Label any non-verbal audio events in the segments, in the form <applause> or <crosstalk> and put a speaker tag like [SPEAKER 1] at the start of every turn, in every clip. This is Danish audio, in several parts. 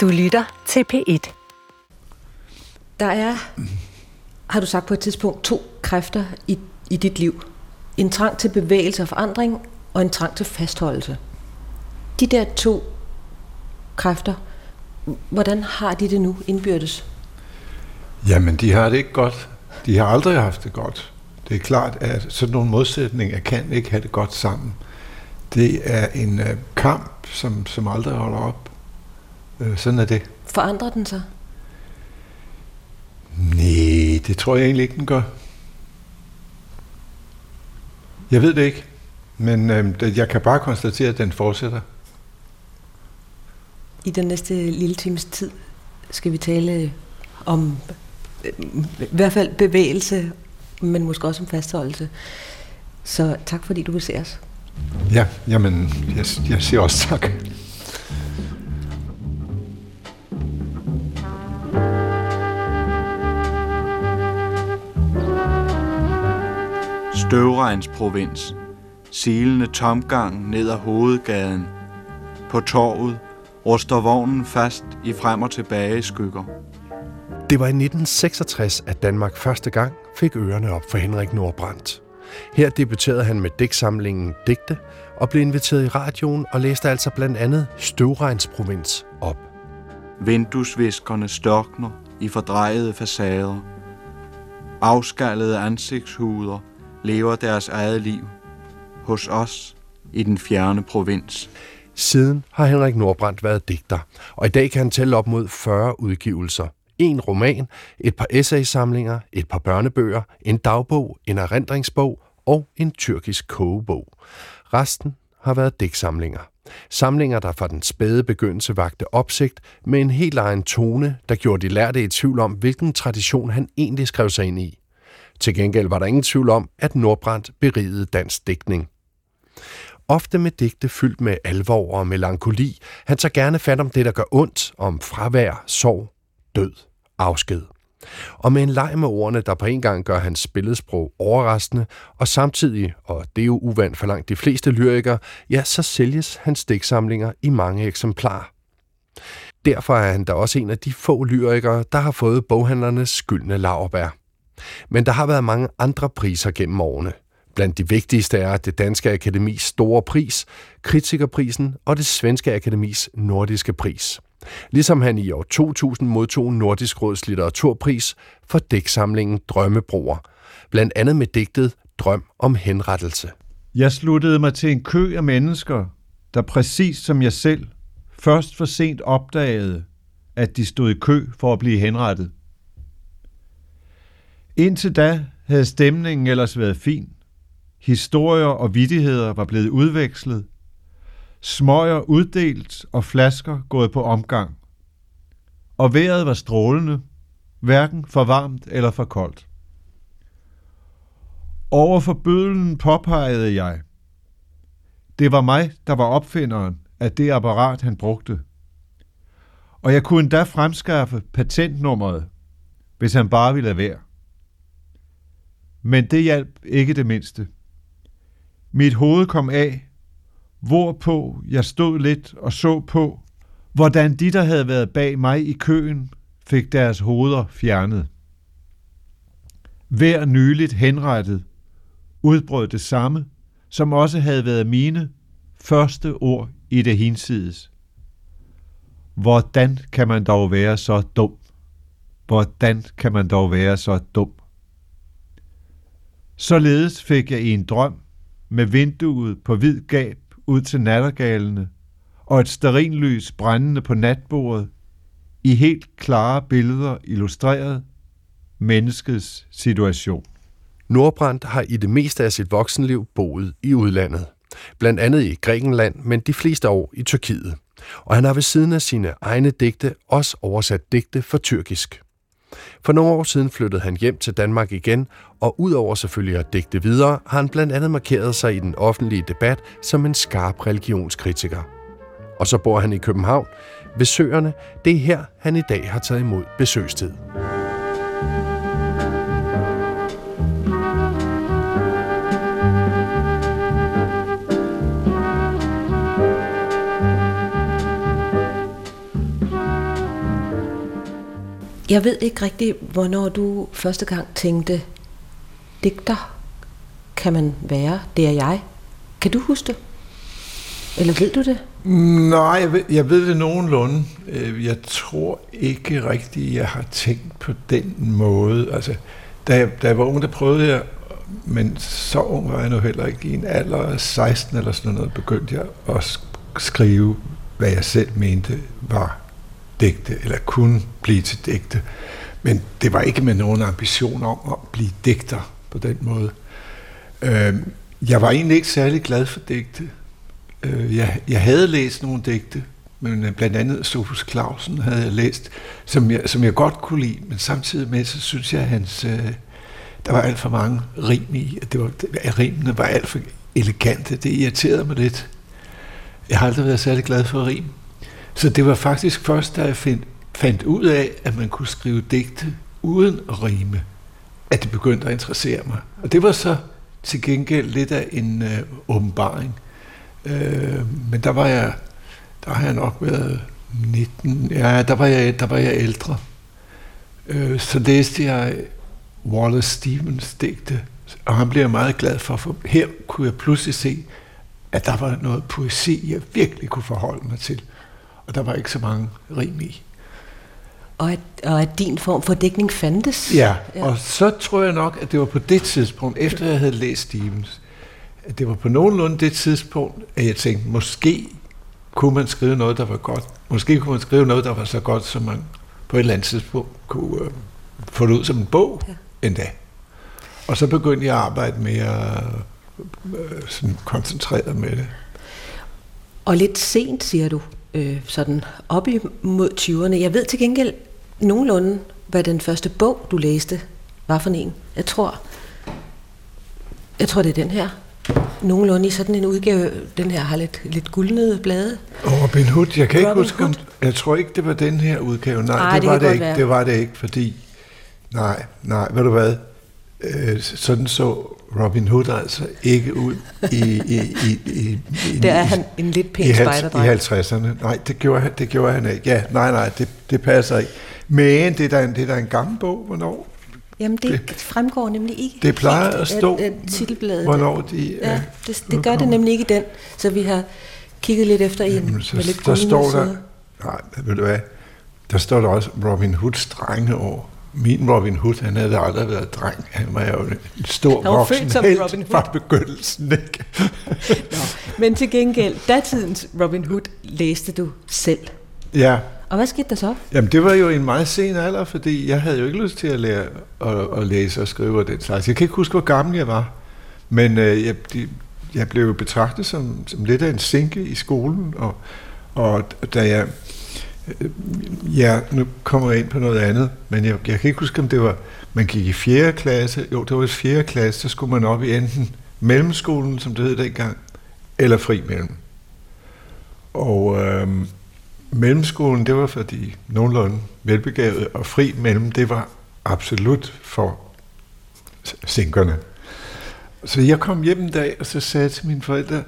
[SPEAKER 1] Du lytter til P1.
[SPEAKER 2] Der er, har du sagt på et tidspunkt, to kræfter i, i dit liv. En trang til bevægelse og forandring, og en trang til fastholdelse. De der to kræfter, hvordan har de det nu indbyrdes?
[SPEAKER 3] Jamen, de har det ikke godt. De har aldrig haft det godt. Det er klart, at sådan nogle modsætninger kan ikke have det godt sammen. Det er en uh, kamp, som, som aldrig holder op. Uh, sådan er det.
[SPEAKER 2] Forandrer den sig?
[SPEAKER 3] Nej, det tror jeg egentlig ikke, den gør. Jeg ved det ikke, men uh, jeg kan bare konstatere, at den fortsætter.
[SPEAKER 2] I den næste lille times tid skal vi tale om i hvert fald bevægelse, men måske også om fastholdelse. Så tak fordi du vil se os.
[SPEAKER 3] Ja, jamen, jeg, jeg siger også tak.
[SPEAKER 4] Støvregns Silende tomgang ned ad hovedgaden. På torvet ruster vognen fast i frem og tilbage skygger.
[SPEAKER 5] Det var i 1966, at Danmark første gang fik ørerne op for Henrik Nordbrandt. Her debuterede han med digtsamlingen Digte og blev inviteret i radioen og læste altså blandt andet Støvregns provins op.
[SPEAKER 4] Vinduesviskerne størkner i fordrejede facader. Afskallede ansigtshuder lever deres eget liv hos os i den fjerne provins.
[SPEAKER 5] Siden har Henrik Nordbrandt været digter, og i dag kan han tælle op mod 40 udgivelser. En roman, et par essaysamlinger, et par børnebøger, en dagbog, en erindringsbog og en tyrkisk kogebog. Resten har været digtsamlinger. Samlinger, der fra den spæde begyndelse vagte opsigt med en helt egen tone, der gjorde de lærte i tvivl om, hvilken tradition han egentlig skrev sig ind i. Til gengæld var der ingen tvivl om, at Nordbrandt berigede dansk digtning. Ofte med digte fyldt med alvor og melankoli, han tager gerne fat om det, der gør ondt, om fravær, sorg, død, afsked. Og med en leg med ordene, der på en gang gør hans spillesprog overraskende, og samtidig, og det er jo uvandt for langt de fleste lyrikere, ja, så sælges hans digtsamlinger i mange eksemplarer. Derfor er han da også en af de få lyrikere, der har fået boghandlernes skyldne laverbær. Men der har været mange andre priser gennem årene. Blandt de vigtigste er det Danske Akademis Store Pris, Kritikerprisen og det Svenske Akademis Nordiske Pris. Ligesom han i år 2000 modtog Nordisk Råds litteraturpris for dæksamlingen Drømmebroer, blandt andet med digtet Drøm om henrettelse.
[SPEAKER 6] Jeg sluttede mig til en kø af mennesker, der præcis som jeg selv først for sent opdagede, at de stod i kø for at blive henrettet. Indtil da havde stemningen ellers været fin. Historier og vittigheder var blevet udvekslet. Smøger uddelt og flasker gået på omgang. Og vejret var strålende, hverken for varmt eller for koldt. Over for bødlen påpegede jeg. Det var mig, der var opfinderen af det apparat, han brugte. Og jeg kunne endda fremskaffe patentnummeret, hvis han bare ville være. Men det hjalp ikke det mindste. Mit hoved kom af, hvorpå jeg stod lidt og så på, hvordan de, der havde været bag mig i køen, fik deres hoveder fjernet. Hver nyligt henrettet udbrød det samme, som også havde været mine første ord i det hinsides. Hvordan kan man dog være så dum? Hvordan kan man dog være så dum? Således fik jeg i en drøm med vinduet på hvid gab ud til nattergalene og et sterinlys brændende på natbordet i helt klare billeder illustreret menneskets situation.
[SPEAKER 5] Nordbrandt har i det meste af sit voksenliv boet i udlandet. Blandt andet i Grækenland, men de fleste år i Tyrkiet. Og han har ved siden af sine egne digte også oversat digte for tyrkisk. For nogle år siden flyttede han hjem til Danmark igen, og udover selvfølgelig at digte videre, har han blandt andet markeret sig i den offentlige debat som en skarp religionskritiker. Og så bor han i København, ved Søerne. Det er her, han i dag har taget imod besøgstid.
[SPEAKER 2] Jeg ved ikke rigtig, hvornår du første gang tænkte, digter kan man være, det er jeg. Kan du huske det? Eller ved du det?
[SPEAKER 6] Nej, jeg ved, jeg ved det nogenlunde. Øh, jeg tror ikke rigtigt, jeg har tænkt på den måde. Altså, da jeg, da jeg var ung, der prøvede jeg, men så ung var jeg nu heller ikke. I en alder af 16 eller sådan noget, begyndte jeg at skrive, hvad jeg selv mente var digte, eller kunne blive til digte. Men det var ikke med nogen ambition om at blive digter på den måde. Øh, Jeg var egentlig ikke særlig glad for digte. Øh, Jeg, jeg havde læst nogle digte, men øh, blandt andet Sofus Clausen havde jeg læst, som jeg, som jeg godt kunne lide, men samtidig med, så synes jeg, at hans, øh, der var alt for mange rim i, at det var, at rimene var alt for elegante. Det irriterede mig lidt. Jeg har aldrig været særlig glad for rim. Så det var faktisk først, da jeg find, fandt ud af, at man kunne skrive digte uden at rime, at det begyndte at interessere mig. Og det var så til gengæld lidt af en øh, åbenbaring. Øh, men der var jeg, der har jeg nok været 19, ja, der var jeg, der var jeg ældre. Øh, så læste jeg Wallace Stevens digte, og han blev jeg meget glad for, for her kunne jeg pludselig se, at der var noget poesi, jeg virkelig kunne forholde mig til. Og der var ikke så mange rim i.
[SPEAKER 2] Og at, og at din form for dækning fandtes?
[SPEAKER 6] Ja, og så tror jeg nok, at det var på det tidspunkt, efter jeg havde læst Stevens, at det var på nogenlunde det tidspunkt, at jeg tænkte, måske kunne man skrive noget, der var godt. Måske kunne man skrive noget, der var så godt, som man på et eller andet tidspunkt kunne øh, få det ud som en bog ja. endda. Og så begyndte jeg at arbejde mere øh, sådan koncentreret med det.
[SPEAKER 2] Og lidt sent, siger du, øh, sådan op imod 20'erne. Jeg ved til gengæld nogenlunde, hvad den første bog, du læste, var for en. Jeg tror, jeg tror det er den her. Nogenlunde i sådan en udgave, den her har lidt, lidt guldnede blade.
[SPEAKER 6] Robin Hood, jeg kan ikke
[SPEAKER 2] Robin
[SPEAKER 6] huske, om, jeg tror ikke, det var den her udgave. Nej,
[SPEAKER 2] Ej,
[SPEAKER 6] det,
[SPEAKER 2] det
[SPEAKER 6] var det ikke.
[SPEAKER 2] være.
[SPEAKER 6] Det var det ikke, fordi... Nej, nej, ved du hvad? Øh, sådan så Robin Hood altså ikke ud i... i, i, i, i
[SPEAKER 2] Der er han en lidt pæn spejderdreng.
[SPEAKER 6] I 50'erne. Nej, det gjorde, han, det gjorde han ikke. Ja, nej, nej, det, det passer ikke. Men det er da en, det er en gammel bog, hvornår?
[SPEAKER 2] Jamen, det, det fremgår nemlig ikke.
[SPEAKER 6] Det plejer at stå,
[SPEAKER 2] af- af titelbladet.
[SPEAKER 6] hvornår de
[SPEAKER 2] Ja,
[SPEAKER 6] er
[SPEAKER 2] det, det gør det nemlig ikke i den. Så vi har kigget lidt efter en
[SPEAKER 6] Jamen,
[SPEAKER 2] med
[SPEAKER 6] så,
[SPEAKER 2] lidt
[SPEAKER 6] der står der, nej, ved du hvad, der står der også Robin Hoods drengeår. Min Robin Hood, han havde aldrig været dreng. Han var jo en stor
[SPEAKER 2] Han var
[SPEAKER 6] voksen
[SPEAKER 2] som
[SPEAKER 6] helt
[SPEAKER 2] Robin Hood.
[SPEAKER 6] fra begyndelsen. Ikke?
[SPEAKER 2] Nå, men til gengæld, datidens Robin Hood læste du selv.
[SPEAKER 6] ja,
[SPEAKER 2] Og hvad skete der så?
[SPEAKER 6] Jamen, det var jo en meget sen alder, fordi jeg havde jo ikke lyst til at lære at, at læse og skrive og den slags. Jeg kan ikke huske, hvor gammel jeg var, men øh, jeg, de, jeg blev jo betragtet som, som lidt af en sinke i skolen, og, og da jeg... Øh, ja, nu kommer jeg ind på noget andet, men jeg, jeg kan ikke huske, om det var... Man gik i 4. klasse, jo, det var i 4. klasse, så skulle man op i enten mellemskolen, som det hed dengang, eller fri mellem. Og øhm, mellemskolen, det var for de nogenlunde velbegavede, og fri mellem, det var absolut for sinkerne. Så jeg kom hjem en dag, og så sagde jeg til mine forældre,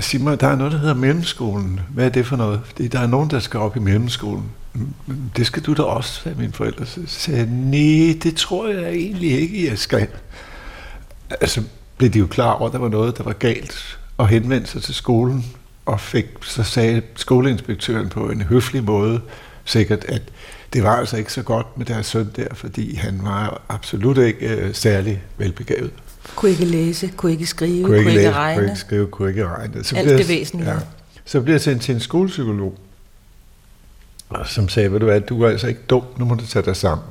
[SPEAKER 6] sig mig, der er noget, der hedder mellemskolen. Hvad er det for noget? Fordi der er nogen, der skal op i mellemskolen. Mm, det skal du da også, sagde mine forældre. Så sagde jeg, nej, det tror jeg egentlig ikke, jeg skal. Altså blev de jo klar over, at der var noget, der var galt, og henvendte sig til skolen, og fik, så sagde skoleinspektøren på en høflig måde, sikkert, at det var altså ikke så godt med deres søn der, fordi han var absolut ikke øh, særlig velbegavet.
[SPEAKER 2] Kunne ikke læse, kunne ikke skrive,
[SPEAKER 6] Kunne ikke, læse,
[SPEAKER 2] regne.
[SPEAKER 6] kunne ikke skrive, kunne ikke regne. Så
[SPEAKER 2] Alt
[SPEAKER 6] blev
[SPEAKER 2] det væsentlige.
[SPEAKER 6] Ja. Så blev jeg sendt til en skolepsykolog, og som sagde, ved du hvad, du er altså ikke dum, nu må du tage dig sammen.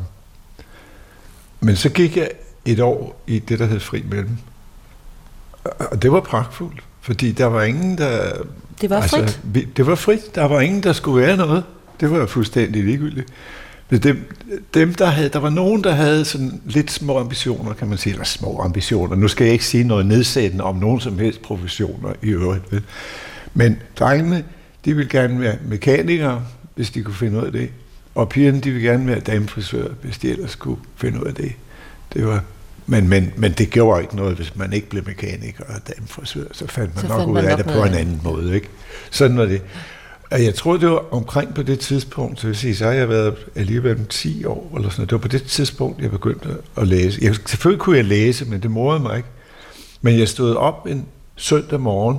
[SPEAKER 6] Men så gik jeg et år i det, der hed fri mellem. Og det var pragtfuldt, fordi der var ingen, der...
[SPEAKER 2] Det var frit.
[SPEAKER 6] vi, det var frit. Der var ingen, der skulle være noget. Det var fuldstændig ligegyldigt. Dem, dem der, havde, der var nogen, der havde sådan lidt små ambitioner, kan man sige, eller små ambitioner. Nu skal jeg ikke sige noget nedsættende om nogen som helst professioner i øvrigt. vel? Men drengene, de ville gerne være mekanikere, hvis de kunne finde ud af det. Og pigerne, de ville gerne være damefrisører, hvis de ellers kunne finde ud af det. Det var, men, men, men det gjorde ikke noget, hvis man ikke blev mekaniker og damefrisør. Så fandt man
[SPEAKER 2] Så
[SPEAKER 6] nok
[SPEAKER 2] fandt
[SPEAKER 6] ud
[SPEAKER 2] man
[SPEAKER 6] af
[SPEAKER 2] nok
[SPEAKER 6] det på en anden måde. Ikke? Sådan var det. Jeg tror, det var omkring på det tidspunkt, så, vil sige, så har jeg været alligevel 10 år, eller sådan noget. Det var på det tidspunkt, jeg begyndte at læse. Jeg, selvfølgelig kunne jeg læse, men det morede mig ikke. Men jeg stod op en søndag morgen,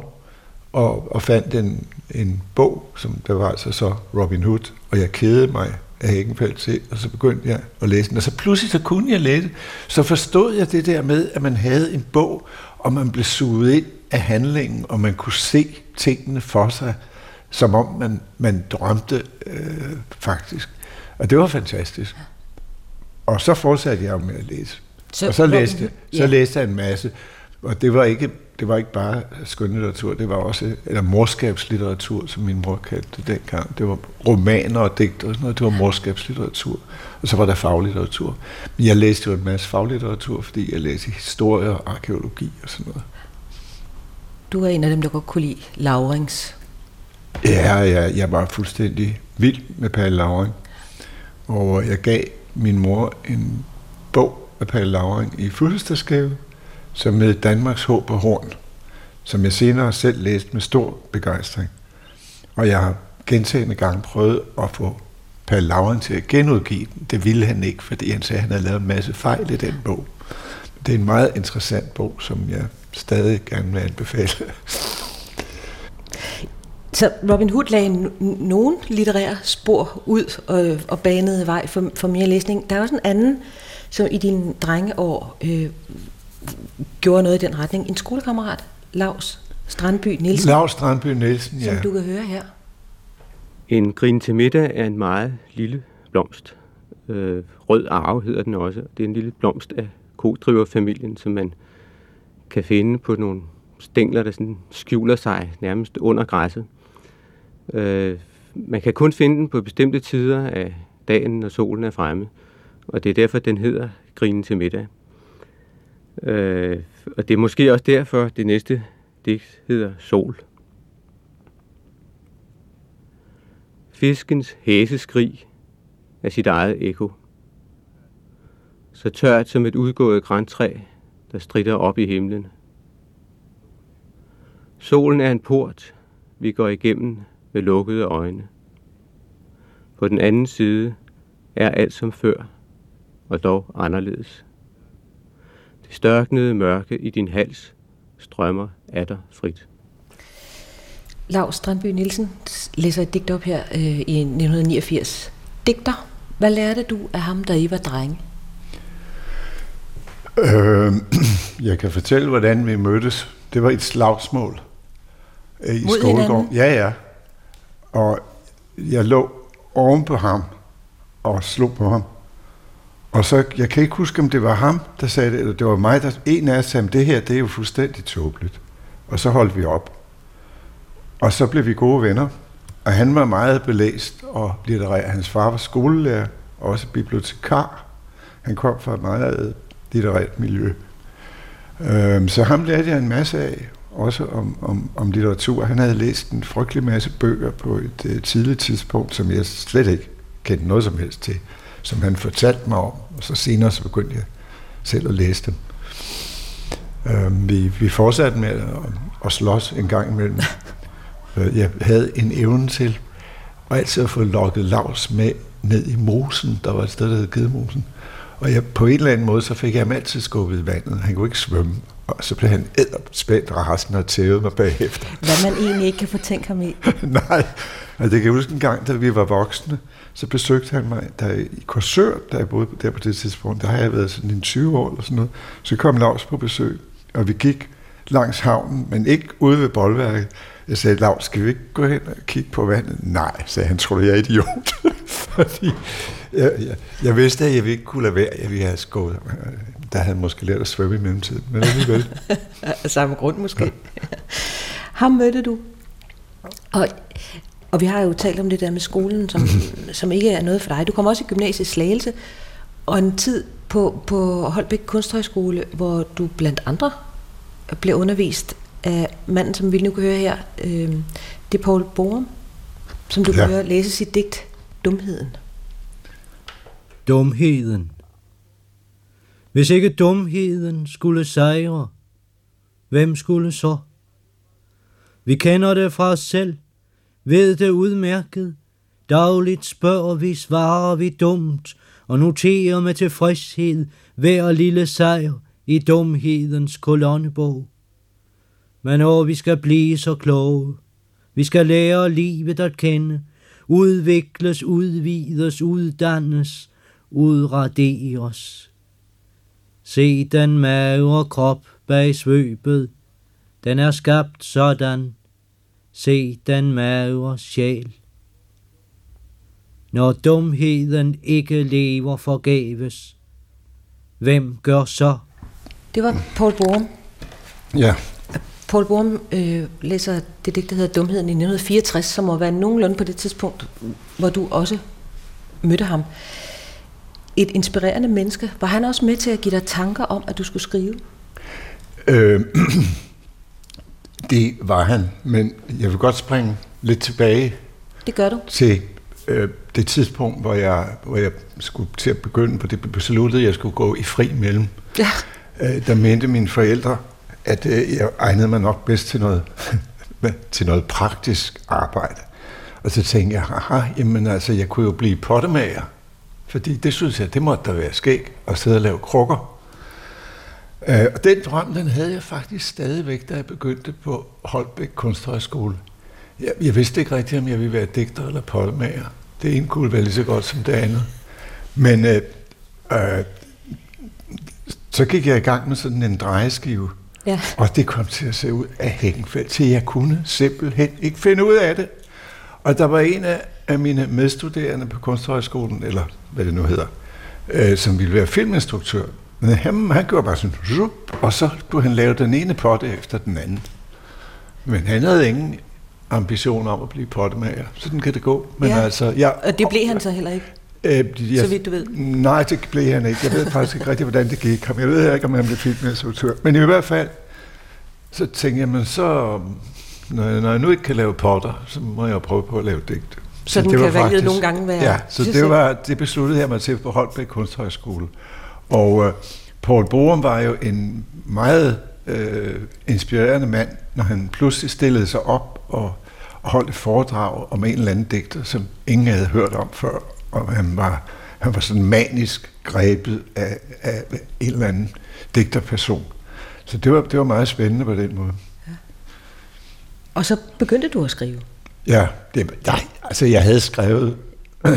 [SPEAKER 6] og, og fandt en, en bog, som der var altså så Robin Hood, og jeg kedede mig af Hækkenfeldt til, og så begyndte jeg at læse den. Og så pludselig så kunne jeg læse, så forstod jeg det der med, at man havde en bog, og man blev suget ind af handlingen, og man kunne se tingene for sig, som om man, man drømte øh, faktisk. Og det var fantastisk. Og så fortsatte jeg med at læse. Så, og så læste, så læste jeg en masse, og det var ikke det var ikke bare skønlitteratur, det var også, eller morskabslitteratur, som min mor kaldte det dengang. Det var romaner og digter og sådan noget, det var morskabslitteratur. Og så var der faglitteratur. Men jeg læste jo en masse faglitteratur, fordi jeg læste historie og arkeologi og sådan noget.
[SPEAKER 2] Du er en af dem, der godt kunne lide Laurings.
[SPEAKER 6] Ja, ja, jeg var fuldstændig vild med Palle Lauring. Og jeg gav min mor en bog af Palle Lauring i fødselsdagsgave, som hed Danmarks håb og horn, som jeg senere selv læste med stor begejstring. Og jeg har gentagende gange prøvet at få Palle Lauring til at genudgive den. Det ville han ikke, fordi han sagde, at han havde lavet en masse fejl i den bog. Det er en meget interessant bog, som jeg stadig gerne vil anbefale.
[SPEAKER 2] Så Robin Hood lagde n- nogle litterære spor ud og, og banede vej for, for mere læsning. Der er også en anden, som i dine drengeår øh, gjorde noget i den retning. En skolekammerat, Lars Strandby Nielsen.
[SPEAKER 6] Lars Strandby Nielsen, ja.
[SPEAKER 2] Som du kan høre her.
[SPEAKER 7] En grin til middag er en meget lille blomst. Øh, rød arve hedder den også. Det er en lille blomst af kodriverfamilien, som man kan finde på nogle stængler, der sådan skjuler sig nærmest under græsset. Øh, man kan kun finde den på bestemte tider af dagen, når solen er fremme. Og det er derfor, den hedder grinen til middag. Øh, og det er måske også derfor, det næste digt hedder Sol. Fiskens hæseskrig er sit eget ekko. Så tørt som et udgået græntræ, der strider op i himlen. Solen er en port, vi går igennem med lukkede øjne. På den anden side er alt som før, og dog anderledes. Det størknede mørke i din hals strømmer af dig frit.
[SPEAKER 2] Lars Strandby Nielsen læser et digt op her øh, i 1989. Digter, hvad lærte du af ham, da I var drenge?
[SPEAKER 6] Øh, <clears throat> jeg kan fortælle, hvordan vi mødtes. Det var et slagsmål øh, i
[SPEAKER 2] Mod
[SPEAKER 6] skolegården. Ja, ja. Og jeg lå oven på ham og slog på ham. Og så, jeg kan ikke huske, om det var ham, der sagde det, eller det var mig, der en af os sagde, det her, det er jo fuldstændig tåbeligt. Og så holdt vi op. Og så blev vi gode venner. Og han var meget belæst og litterær. Hans far var skolelærer, og også bibliotekar. Han kom fra et meget litterært miljø. Øhm, så ham lærte jeg en masse af, også om, om, om litteratur. Han havde læst en frygtelig masse bøger på et uh, tidligt tidspunkt, som jeg slet ikke kendte noget som helst til som han fortalte mig om, og så senere så begyndte jeg selv at læse dem. Øh, vi, vi fortsatte med at, at slås en gang imellem. <laughs> Øh, jeg havde en evne til at altid at få lukket Lars med ned i mosen. Der var et sted, der hed Gedemosen. Og jeg, på en eller anden måde, så fik jeg ham altid skubbet i vandet. Han kunne ikke svømme. Og så blev han spændt resten og tævede mig bagefter.
[SPEAKER 2] Hvad man egentlig ikke kan få tænkt ham i. <laughs>
[SPEAKER 6] Nej, altså, det kan jeg huske en gang, da vi var voksne, så besøgte han mig der i Korsør, der jeg boede der på det tidspunkt. Der har jeg været sådan en 20 år eller sådan noget. Så kom Lars på besøg, og vi gik langs havnen, men ikke ude ved boldværket. Jeg sagde, Lars, skal vi ikke gå hen og kigge på vandet? Nej, sagde han, tror du, jeg er idiot? <laughs> Fordi jeg, jeg, jeg vidste, at jeg ikke kunne lade være, jeg ville have skåret. Der havde han måske lært at svømme i mellemtiden, men alligevel. <laughs>
[SPEAKER 2] Af samme grund måske. Ja. <laughs> Ham mødte du. Og og vi har jo talt om det der med skolen, som, som ikke er noget for dig. Du kommer også i gymnasiet Slagelse, og en tid på, på Holbæk Kunsthøjskole, hvor du blandt andre blev undervist af manden, som vi nu kan høre her. Øh, det er Paul Borum, som du ja. kan høre læse sit digt Dumheden.
[SPEAKER 8] Dumheden. Hvis ikke dumheden skulle sejre, hvem skulle så? Vi kender det fra os selv – ved det udmærket. Dagligt spørger vi, svarer vi dumt, og noterer med tilfredshed hver lille sejr i dumhedens kolonnebog. Men når vi skal blive så kloge, vi skal lære livet at kende, udvikles, udvides, uddannes, udraderes. Se den magre krop bag svøbet, den er skabt sådan. Se den magre sjæl. Når dumheden ikke lever forgæves, hvem gør så?
[SPEAKER 2] Det var Paul Borum.
[SPEAKER 6] Ja,
[SPEAKER 2] Paul Borum øh, læser det digt, der hedder Dumheden i 1964, som må være nogenlunde på det tidspunkt, hvor du også mødte ham. Et inspirerende menneske. Var han også med til at give dig tanker om, at du skulle skrive?
[SPEAKER 6] øh, <clears throat> det var han, men jeg vil godt springe lidt tilbage
[SPEAKER 2] Det gør du.
[SPEAKER 6] til øh, det tidspunkt, hvor jeg, hvor jeg skulle til at begynde på det, besluttede, at jeg skulle gå i fri mellem.
[SPEAKER 2] Ja.
[SPEAKER 6] Øh, der mente mine forældre, at øh, jeg egnede mig nok bedst til noget, <laughs> til noget praktisk arbejde. Og så tænkte jeg, aha, jamen altså, jeg kunne jo blive pottemager. Fordi det synes jeg, det måtte der være skæg at sidde og lave krukker. Øh, og den drøm, den havde jeg faktisk stadigvæk, da jeg begyndte på Holbæk Kunsthøjskole. Jeg, jeg vidste ikke rigtigt, om jeg ville være digter eller pottemager. Det ene kunne være lige så godt som det andet. Men øh, øh, så gik jeg i gang med sådan en drejeskive,
[SPEAKER 2] Ja.
[SPEAKER 6] og det kom til at se ud af Hækkenfeldt, til jeg kunne simpelthen ikke finde ud af det. Og der var en af, af mine medstuderende på Kunsthøjskolen, eller hvad det nu hedder, øh, som ville være filminstruktør. Men han, han gjorde bare sådan, zup, og så kunne han lave den ene potte efter den anden. Men han havde ingen ambition om at blive pottemager. Sådan kan det gå. Men
[SPEAKER 2] Ja.
[SPEAKER 6] altså, jeg,
[SPEAKER 2] Og det blev han så heller ikke.
[SPEAKER 6] Øh, jeg,
[SPEAKER 2] Så vidt du ved.
[SPEAKER 6] Nej, det blev han ikke. Jeg ved faktisk ikke rigtig, hvordan det gik ham. Jeg ved ikke, om han blev filminstruktør. Men i hvert fald, så tænkte jeg, men så, når jeg, når jeg nu ikke kan lave potter, så må jeg prøve på at lave digt.
[SPEAKER 2] Sådan kan valget nogle gange være
[SPEAKER 6] Ja, så det, var, det besluttede jeg mig til på Holbæk Kunsthøjskole. Og uh, Paul Borum var jo en meget øh, inspirerende mand, når han pludselig stillede sig op og, og holdt et foredrag om en eller anden digter, som ingen havde hørt om før. Og han var, han var sådan manisk grebet af, af en eller anden digterperson. Så det var, det var meget spændende på den måde.
[SPEAKER 2] Og så begyndte du at skrive.
[SPEAKER 6] Ja, det, nej, altså jeg havde skrevet <clears throat>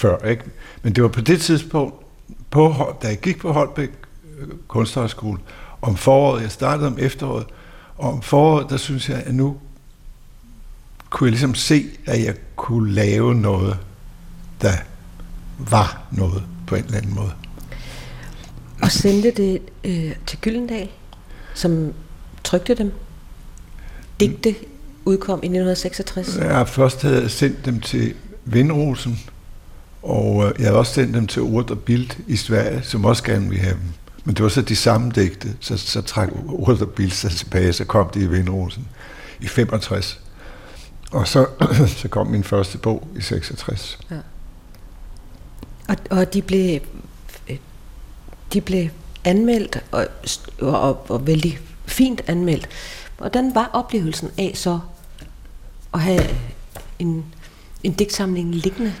[SPEAKER 6] før, ikke? Men det var på det tidspunkt, på, da jeg gik på Holbæk øh, Kunsthøjskole, om foråret, jeg startede om efteråret, og om foråret, der synes jeg, at nu kunne jeg ligesom se, at jeg kunne lave noget, der var noget på en eller anden måde.
[SPEAKER 2] Og sendte det øh, til Gyldendal, som trykte dem. Digte udkom i 1966.
[SPEAKER 6] Jeg først havde sendt dem til Vindrosen, og øh, jeg havde også sendt dem til Urt og Bild i Sverige, som også gerne ville have dem. Men det var så de samme digte, så, så trak Urt og Bild sig tilbage, så kom de i Vindrosen i 65. Og så, <clears throat> så kom min første bog i 66.
[SPEAKER 2] Og, og de blev øh, de blev anmeldt og, og, og vældig fint anmeldt. Hvordan var oplevelsen af så at have en, en digtsamling liggende?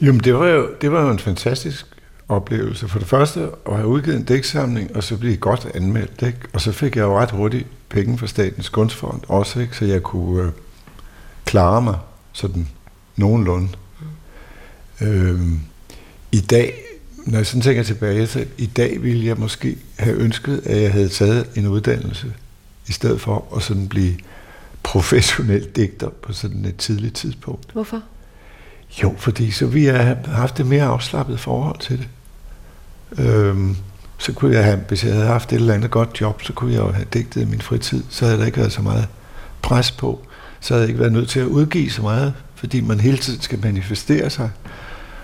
[SPEAKER 6] Jamen, det var, jo, det var jo en fantastisk oplevelse. For det første at have udgivet en digtsamling, og så blive godt anmeldt. Ikke? Og så fik jeg jo ret hurtigt penge fra Statens Kunstfond også, ikke? så jeg kunne øh, klare mig sådan nogenlunde. Mm. Øhm, I dag, når jeg sådan tænker tilbage, så i dag ville jeg måske have ønsket, at jeg havde taget en uddannelse, i stedet for at sådan blive professionel digter på sådan et tidligt tidspunkt.
[SPEAKER 2] Hvorfor?
[SPEAKER 6] Jo, fordi så vi har haft et mere afslappet forhold til det. Øhm, så kunne jeg have, hvis jeg havde haft et eller andet godt job, så kunne jeg jo have digtet i min fritid. Så havde der ikke været så meget pres på. Så havde jeg ikke været nødt til at udgive så meget, fordi man hele tiden skal manifestere sig.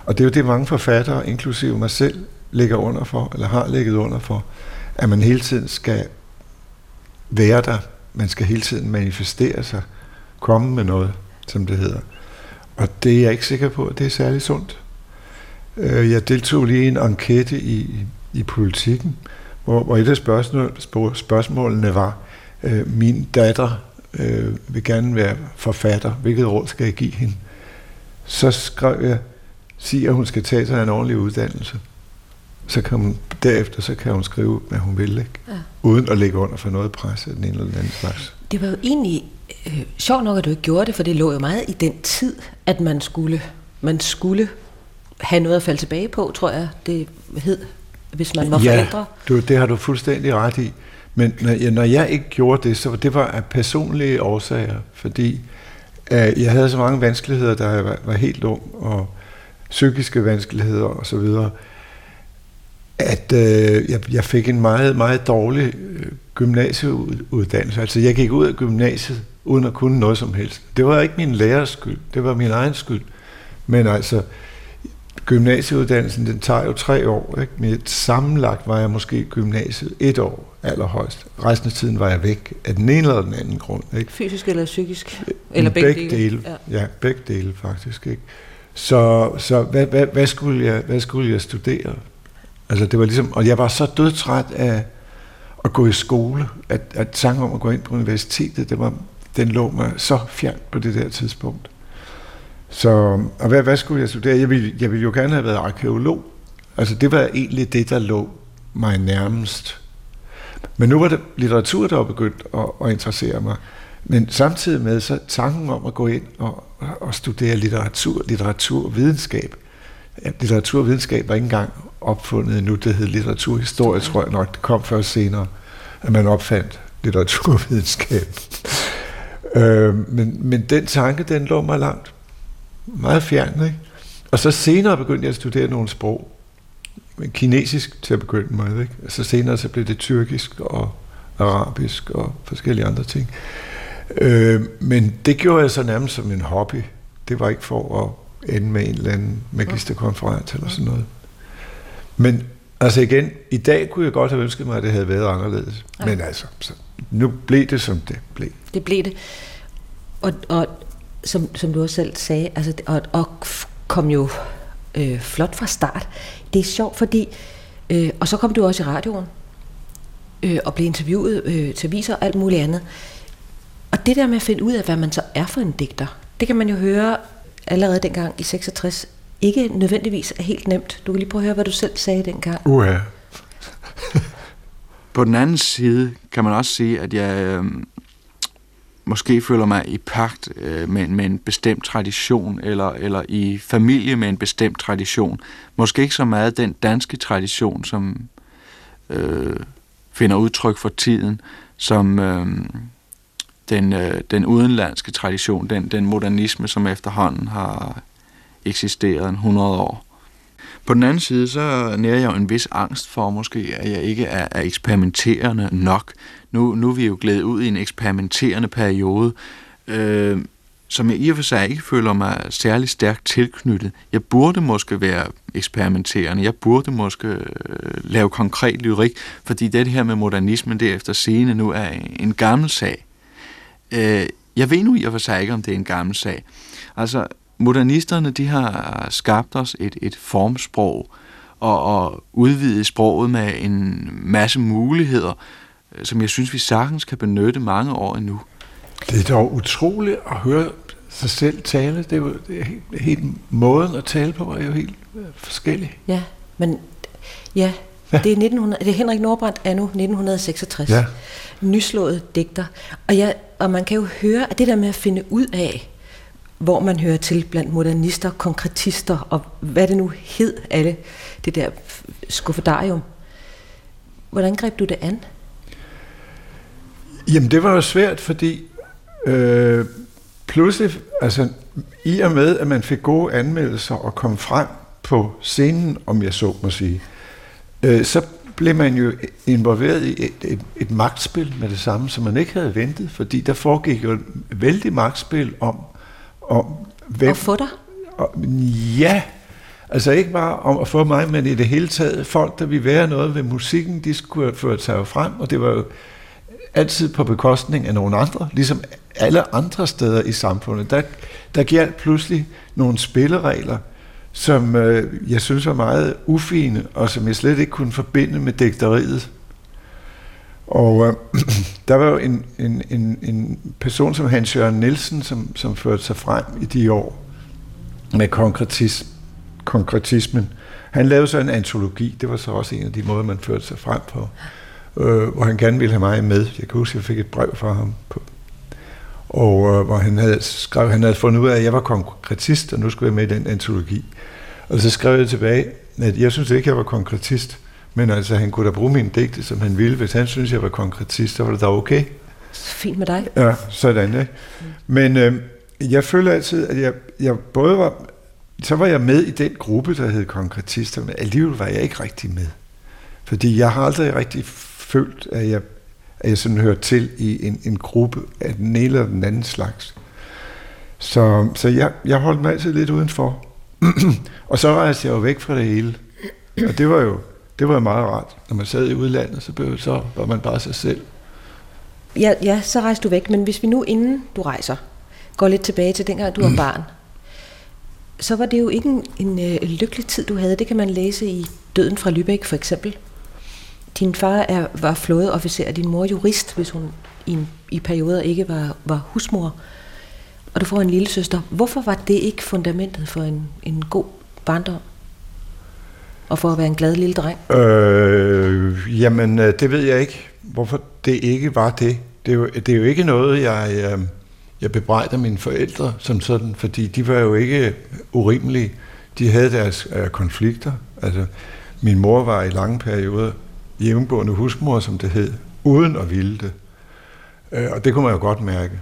[SPEAKER 6] Og det er jo det, mange forfattere, inklusive mig selv, ligger under for, eller har ligget under for, at man hele tiden skal være der. Man skal hele tiden manifestere sig, komme med noget, som det hedder. Og det er jeg ikke sikker på, at det er særlig sundt. Øh, jeg deltog lige i en enquete i, i politikken, hvor, hvor et af spørgsmål, spørgsmålene var, øh, min datter øh, vil gerne være forfatter. Hvilket råd skal jeg give hende? Så skrev jeg, sig, at hun skal tage sig en ordentlig uddannelse. Så kan hun, derefter så kan hun skrive, hvad hun vil, ikke? Ja. uden at lægge under for noget pres af den ene eller den anden slags.
[SPEAKER 2] Det var jo egentlig øh, sjovt nok, at du ikke gjorde det, for det lå jo meget i den tid, at man skulle, man skulle have noget at falde tilbage på, tror jeg, det hed, hvis man var
[SPEAKER 6] ja,
[SPEAKER 2] forældre.
[SPEAKER 6] Du, det har du fuldstændig ret i. Men når jeg, når jeg ikke gjorde det, så det var af personlige årsager, fordi øh, jeg havde så mange vanskeligheder, da jeg var, var helt ung, og psykiske vanskeligheder og så videre, at øh, jeg, jeg fik en meget, meget dårlig øh, gymnasieuddannelse. Altså jeg gik ud af gymnasiet uden at kunne noget som helst. Det var ikke min lærers skyld, det var min egen skyld. Men altså, gymnasieuddannelsen, den tager jo tre år. Ikke? Men sammenlagt var jeg måske i gymnasiet et år allerhøjst. Resten af tiden var jeg væk af den ene eller den anden grund. Ikke?
[SPEAKER 2] Fysisk eller psykisk? Eller begge,
[SPEAKER 6] begge dele? dele. Ja. ja, begge dele faktisk. Ikke? Så, så hvad, hvad, hvad, skulle jeg, hvad skulle jeg studere? Altså det var ligesom, og jeg var så dødtræt af at gå i skole, at, at tanken om at gå ind på universitetet, det var, den lå mig så fjern på det der tidspunkt. Så, og hvad, hvad skulle jeg studere? Jeg ville, jeg ville jo gerne have været arkeolog. Altså det var egentlig det, der lå mig nærmest. Men nu var det litteratur, der var begyndt at, at interessere mig. Men samtidig med så tanken om at gå ind og, og studere litteratur, litteratur og videnskab. Ja, litteratur og videnskab var ikke engang opfundet endnu. Det hed litteraturhistorie, tror jeg nok. Det kom først senere, at man opfandt litteraturvidenskab. <laughs> øh, men, men den tanke, den lå mig langt meget fjern, ikke? Og så senere begyndte jeg at studere nogle sprog. Kinesisk til at begynde med, ikke? Og så senere så blev det tyrkisk og arabisk og forskellige andre ting. Øh, men det gjorde jeg så nærmest som en hobby. Det var ikke for at ende med en eller anden magisterkonference eller sådan noget. Men altså igen, i dag kunne jeg godt have ønsket mig, at det havde været anderledes. Ja. Men altså, så nu blev det, som det blev.
[SPEAKER 2] Det blev det. Og, og som, som du også selv sagde, altså, og, og kom jo øh, flot fra start. Det er sjovt, fordi, øh, og så kom du også i radioen, øh, og blev interviewet øh, til aviser og alt muligt andet. Og det der med at finde ud af, hvad man så er for en digter, det kan man jo høre allerede dengang i 66, ikke nødvendigvis er helt nemt. Du kan lige prøve at høre, hvad du selv sagde dengang.
[SPEAKER 6] Uha. <laughs>
[SPEAKER 4] På den anden side kan man også sige, at jeg øh, måske føler mig i pagt øh, med, med en bestemt tradition, eller, eller i familie med en bestemt tradition. Måske ikke så meget den danske tradition, som øh, finder udtryk for tiden, som øh, den, øh, den udenlandske tradition, den, den modernisme, som efterhånden har eksisteret en 100 år. På den anden side, så nærer jeg jo en vis angst for måske, at jeg ikke er, er eksperimenterende nok. Nu, nu er vi jo glædet ud i en eksperimenterende periode, øh, som jeg i og for sig ikke føler mig særlig stærkt tilknyttet. Jeg burde måske være eksperimenterende, jeg burde måske øh, lave konkret lyrik, fordi det her med modernismen derefter scene nu er en gammel sag. Øh, jeg ved nu i og for sig ikke, om det er en gammel sag. Altså, modernisterne de har skabt os et, et formsprog og, og udvidet sproget med en masse muligheder, som jeg synes, vi sagtens kan benytte mange år endnu.
[SPEAKER 6] Det er dog utroligt at høre sig selv tale. Det er jo det er helt, helt måden at tale på er jo helt øh, forskellig.
[SPEAKER 2] Ja, men ja, ja. Det, er 1900, det er Henrik Nordbrandt anno 1966. Ja. Nyslået digter. Og, ja, og man kan jo høre, at det der med at finde ud af, hvor man hører til blandt modernister, konkretister og hvad det nu hed, alle det der skuffedarium. Hvordan greb du det an?
[SPEAKER 6] Jamen det var jo svært, fordi øh, pludselig, altså i og med, at man fik gode anmeldelser og kom frem på scenen, om jeg så må sige, øh, så blev man jo involveret i et, et, et magtspil med det samme, som man ikke havde ventet, fordi der foregik jo et vældig magtspil om, om
[SPEAKER 2] hvem... Og få dig?
[SPEAKER 6] Og, ja, altså ikke bare om at få mig, men i det hele taget folk, der ville være noget ved musikken, de skulle føre sig frem, og det var jo altid på bekostning af nogle andre, ligesom alle andre steder i samfundet. Der, der galt pludselig nogle spilleregler, som øh, jeg synes var meget ufine, og som jeg slet ikke kunne forbinde med digteriet. Og øh, <clears throat> der var jo en, en, en, en person som Hans Jørgen Nielsen, som, som førte sig frem i de år med konkretis, konkretismen. Han lavede så en antologi, det var så også en af de måder, man førte sig frem på, øh, hvor han gerne ville have mig med. Jeg kan huske, at jeg fik et brev fra ham på, og øh, hvor han havde skrev, han havde fundet ud af, at jeg var konkretist, og nu skulle jeg med i den antologi. Og så skrev jeg tilbage, at jeg synes ikke, at jeg var konkretist, men altså, han kunne da bruge min digte, som han ville. Hvis han synes, jeg var konkretist, så var det da okay.
[SPEAKER 2] Fint med dig.
[SPEAKER 6] Ja, sådan, ikke? Men øh, jeg føler altid, at jeg, jeg både var... Så var jeg med i den gruppe, der hed konkretister, men alligevel var jeg ikke rigtig med. Fordi jeg har aldrig rigtig følt, at jeg, at jeg sådan hørte til i en, en gruppe af den ene eller den anden slags. Så, så jeg, jeg holdt mig altid lidt udenfor. <clears throat> og så rejste jeg jo væk fra det hele. Og det var jo det var meget rart. Når man sad i udlandet, så, blev, så var man bare sig selv.
[SPEAKER 2] Ja, ja, så rejste du væk. Men hvis vi nu, inden du rejser, går lidt tilbage til dengang du var barn, så var det jo ikke en, en, øh, lykkelig tid, du havde. Det kan man læse i Døden fra Lübeck for eksempel. Din far er, var flådeofficer, din mor jurist, hvis hun i, en, i perioder ikke var, var husmor. Og du får en lille søster. Hvorfor var det ikke fundamentet for en, en god barndom? Og for at være en glad lille dreng?
[SPEAKER 6] Øh, jamen, øh, det ved jeg ikke, hvorfor det ikke var det. Det er jo, det er jo ikke noget, jeg, øh, jeg bebrejder mine forældre som sådan, fordi de var jo ikke urimelige. De havde deres øh, konflikter. Altså, min mor var i lange perioder hjemmeboende husmor, som det hed, uden at ville det. Øh, og det kunne man jo godt mærke,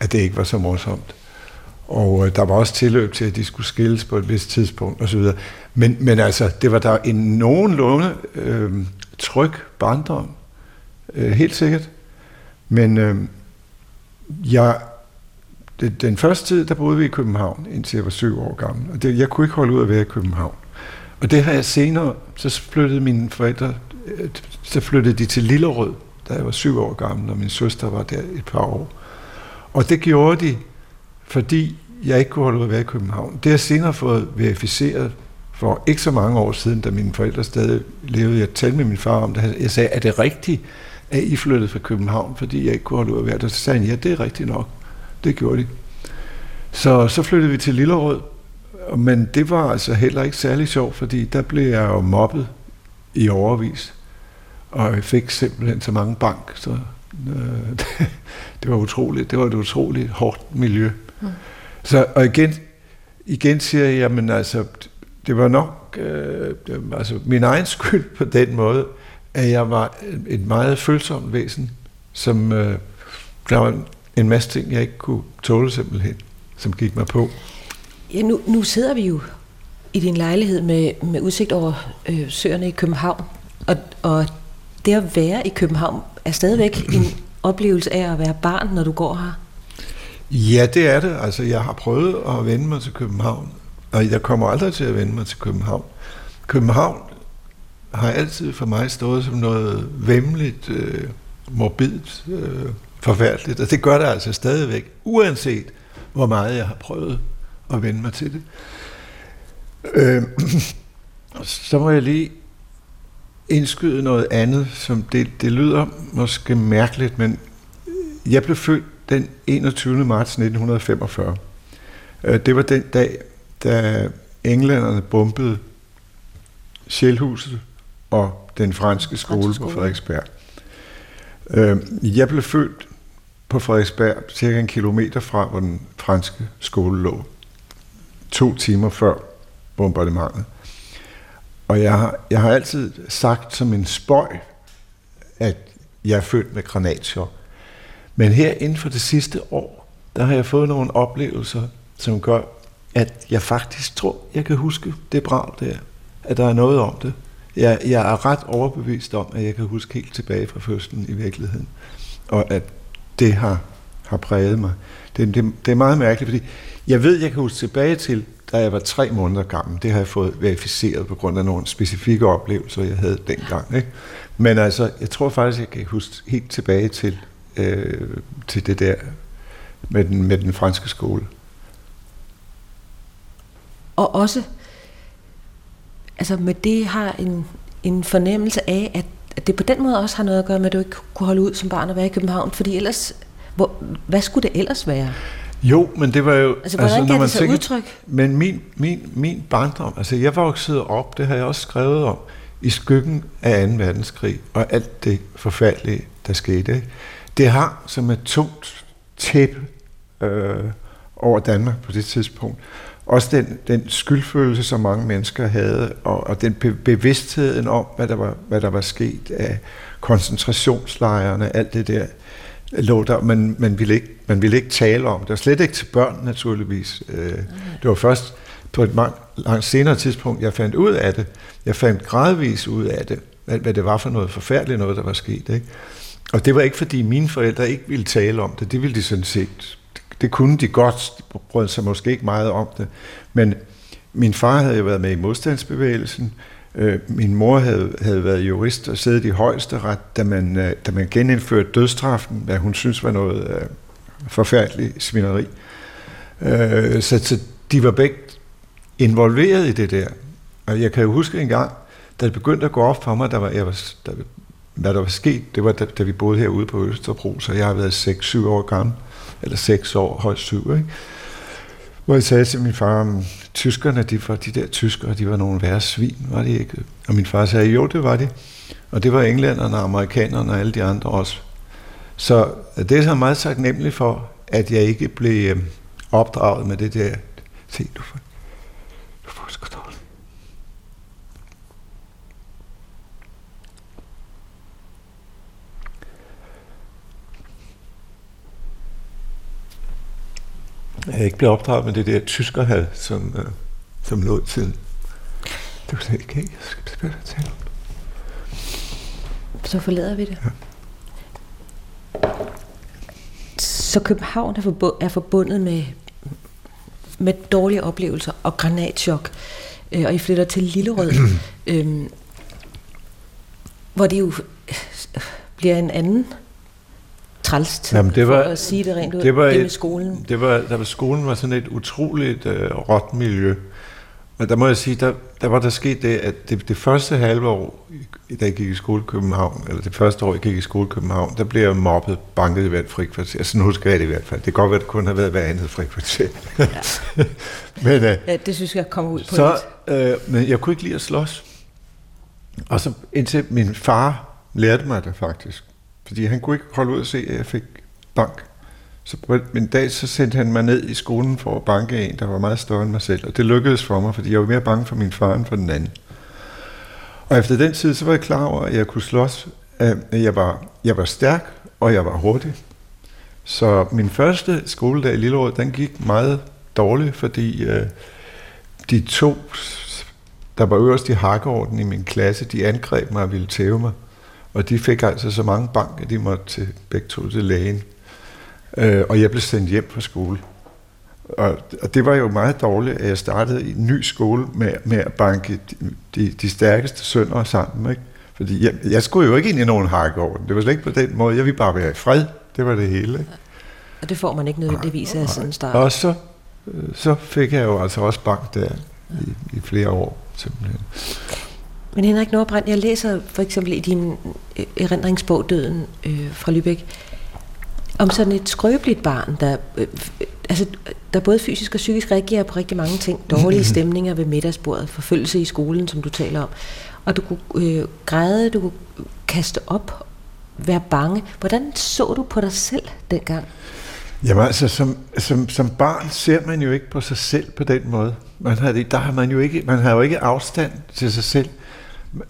[SPEAKER 6] at det ikke var så morsomt. Og øh, der var også tilløb til, at de skulle skilles på et vist tidspunkt osv. Men, men altså, det var der en nogenlunde øh, tryg barndom. Øh, helt sikkert. Men øh, jeg, det, den første tid, der boede vi i København, indtil jeg var syv år gammel. Og det, jeg kunne ikke holde ud at være i København. Og det har jeg senere, så flyttede mine forældre, øh, så flyttede de til Lillerød, da jeg var syv år gammel, og min søster var der et par år. Og det gjorde de, fordi jeg ikke kunne holde ud at være i København. Det har jeg senere fået verificeret for ikke så mange år siden, da mine forældre stadig levede. Jeg talte med min far om det. Jeg sagde, er det rigtigt, at I flyttede fra København, fordi jeg ikke kunne holde ud at være der? Så sagde han, ja, det er rigtigt nok. Det gjorde de. Så, så flyttede vi til Lillerød, men det var altså heller ikke særlig sjovt, fordi der blev jeg jo mobbet i overvis. Og jeg fik simpelthen så mange bank, så øh, <laughs> det var utroligt. Det var et utroligt hårdt miljø. Mm. Så, og igen, igen siger jeg, jamen altså, det var nok øh, altså min egen skyld på den måde, at jeg var et meget følsomt væsen, som øh, der var en masse ting, jeg ikke kunne tåle simpelthen, som gik mig på.
[SPEAKER 2] Ja, nu, nu sidder vi jo i din lejlighed med, med udsigt over øh, søerne i København, og, og det at være i København er stadigvæk en oplevelse af at være barn, når du går her.
[SPEAKER 6] Ja, det er det. Altså, jeg har prøvet at vende mig til København, og jeg kommer aldrig til at vende mig til København. København har altid for mig stået som noget vemmeligt, øh, morbidt, øh, forfærdeligt, og det gør det altså stadigvæk, uanset hvor meget jeg har prøvet at vende mig til det. Øh, <clears throat> så må jeg lige indskyde noget andet, som det, det lyder måske mærkeligt, men jeg blev født den 21. marts 1945. Øh, det var den dag, da englænderne bombede Sjælhuset og den franske skole på Frederiksberg. Øh, jeg blev født på Frederiksberg, cirka en kilometer fra, hvor den franske skole lå. To timer før bombardementet. Og jeg har, jeg har altid sagt som en spøj, at jeg er født med granatchok. Men her inden for det sidste år, der har jeg fået nogle oplevelser, som gør, at jeg faktisk tror, jeg kan huske det brag der. At der er noget om det. Jeg, jeg er ret overbevist om, at jeg kan huske helt tilbage fra fødslen i virkeligheden. Og at det har, har præget mig. Det, det, det er meget mærkeligt, fordi jeg ved, jeg kan huske tilbage til, da jeg var tre måneder gammel. Det har jeg fået verificeret på grund af nogle specifikke oplevelser, jeg havde dengang. Ikke? Men altså, jeg tror faktisk, jeg kan huske helt tilbage til, øh, til det der med den, med den franske skole.
[SPEAKER 2] Og også, altså med det har en, en fornemmelse af, at, at det på den måde også har noget at gøre med, at du ikke kunne holde ud som barn og være i København, fordi ellers, hvor, hvad skulle det ellers være?
[SPEAKER 6] Jo, men det var jo...
[SPEAKER 2] Altså, hvordan altså, gav det
[SPEAKER 6] tænker,
[SPEAKER 2] udtryk?
[SPEAKER 6] Men min, min, min barndom, altså jeg voksede op, det har jeg også skrevet om, i skyggen af 2. verdenskrig, og alt det forfærdelige, der skete. Ikke? Det har som et tungt tæppe øh, over Danmark på det tidspunkt. Også den, den skyldfølelse, som mange mennesker havde, og, og den be- bevidstheden om, hvad der, var, hvad der var sket af koncentrationslejrene, alt det der lå der, men man ville ikke, man ville ikke tale om det. var slet ikke til børn, naturligvis. Øh, det var først på et meget, langt senere tidspunkt, jeg fandt ud af det. Jeg fandt gradvis ud af det, hvad, hvad det var for noget forfærdeligt noget, der var sket. Ikke? Og det var ikke, fordi mine forældre ikke ville tale om det. Det ville de sådan set. Det kunne de godt. De brød sig måske ikke meget om det. Men min far havde jo været med i modstandsbevægelsen. Øh, min mor havde, havde været jurist og siddet i højesteret, da man, øh, da man genindførte dødstraffen, hvad hun synes var noget øh, forfærdeligt svineri. Øh, så, så de var begge involveret i det der. Og jeg kan jo huske en gang, da det begyndte at gå op for mig, der var, jeg var, der, hvad der var sket, det var da, da vi boede herude på Østerbro, så jeg har været 6-7 år gammel, eller 6 år, højst 7, ikke? Hvor jeg sagde til min far, tyskerne, de, var, de der tyskere, de var nogle værre svin, var de ikke? Og min far sagde, jo, det var de. Og det var englænderne, amerikanerne og alle de andre også. Så det er så meget taknemmelig for, at jeg ikke blev øhm, opdraget med det der. Se, du får, du får sgu dårligt. Jeg ikke blevet opdraget med det der tyskerhad, som, øh, som lå i tiden. Det var slet ikke, jeg skal om det.
[SPEAKER 2] Så forlader vi det. Ja. Så København er, forbu- er forbundet med, med dårlige oplevelser og granatchok, øh, og I flytter til Lillerød, <clears throat> øh, hvor det jo bliver en anden træls tid,
[SPEAKER 6] Jamen, det var,
[SPEAKER 2] for at sige det rent ud,
[SPEAKER 6] det, var
[SPEAKER 2] det med
[SPEAKER 6] et,
[SPEAKER 2] skolen.
[SPEAKER 6] Det var, der var, skolen var sådan et utroligt øh, råt miljø. Og der må jeg sige, der, der var der sket det, at det, det første halve år, da jeg gik i skole i København, eller det første år, jeg gik i skole i København, der blev jeg mobbet, banket i hvert frikvarter. Altså, nu husker jeg det i hvert fald. Det kan godt være, at det kun har været hver andet frikvarter. Ja. <laughs> men, øh,
[SPEAKER 2] ja, det synes jeg kommer ud på
[SPEAKER 6] så, øh, Men jeg kunne ikke lide at slås. Og så indtil min far lærte mig det faktisk. Fordi han kunne ikke holde ud at se, at jeg fik bank. Så på en dag så sendte han mig ned i skolen for at banke en, der var meget større end mig selv. Og det lykkedes for mig, fordi jeg var mere bange for min far end for den anden. Og efter den tid, så var jeg klar over, at jeg kunne slås. At jeg var, jeg var stærk, og jeg var hurtig. Så min første skoledag i Lilleåret, den gik meget dårligt, fordi øh, de to, der var øverst i hakkeorden i min klasse, de angreb mig og ville tæve mig. Og de fik altså så mange bank, at de måtte til, begge to til lægen. Øh, og jeg blev sendt hjem fra skole. Og, og det var jo meget dårligt, at jeg startede i en ny skole med, med at banke de, de, de stærkeste sønner sammen. Ikke? Fordi jeg, jeg skulle jo ikke ind i nogen hakkeorden. Det var slet ikke på den måde. Jeg ville bare være i fred. Det var det hele. Ikke?
[SPEAKER 2] Og det får man ikke nødvendigvis af sådan start.
[SPEAKER 6] Og så, øh, så fik jeg jo altså også bank der i, i flere år. Simpelthen.
[SPEAKER 2] Men Henrik Nordbrandt, jeg læser for eksempel i din øh, erindringsbog Døden øh, fra Lübeck, om sådan et skrøbeligt barn, der, øh, altså, der både fysisk og psykisk reagerer på rigtig mange ting. Dårlige <clears throat> stemninger ved middagsbordet, forfølgelse i skolen, som du taler om. Og du kunne øh, græde, du kunne kaste op, være bange. Hvordan så du på dig selv dengang?
[SPEAKER 6] Jamen altså, som, som, som barn ser man jo ikke på sig selv på den måde. Man har, der har man jo ikke, man har jo ikke afstand til sig selv.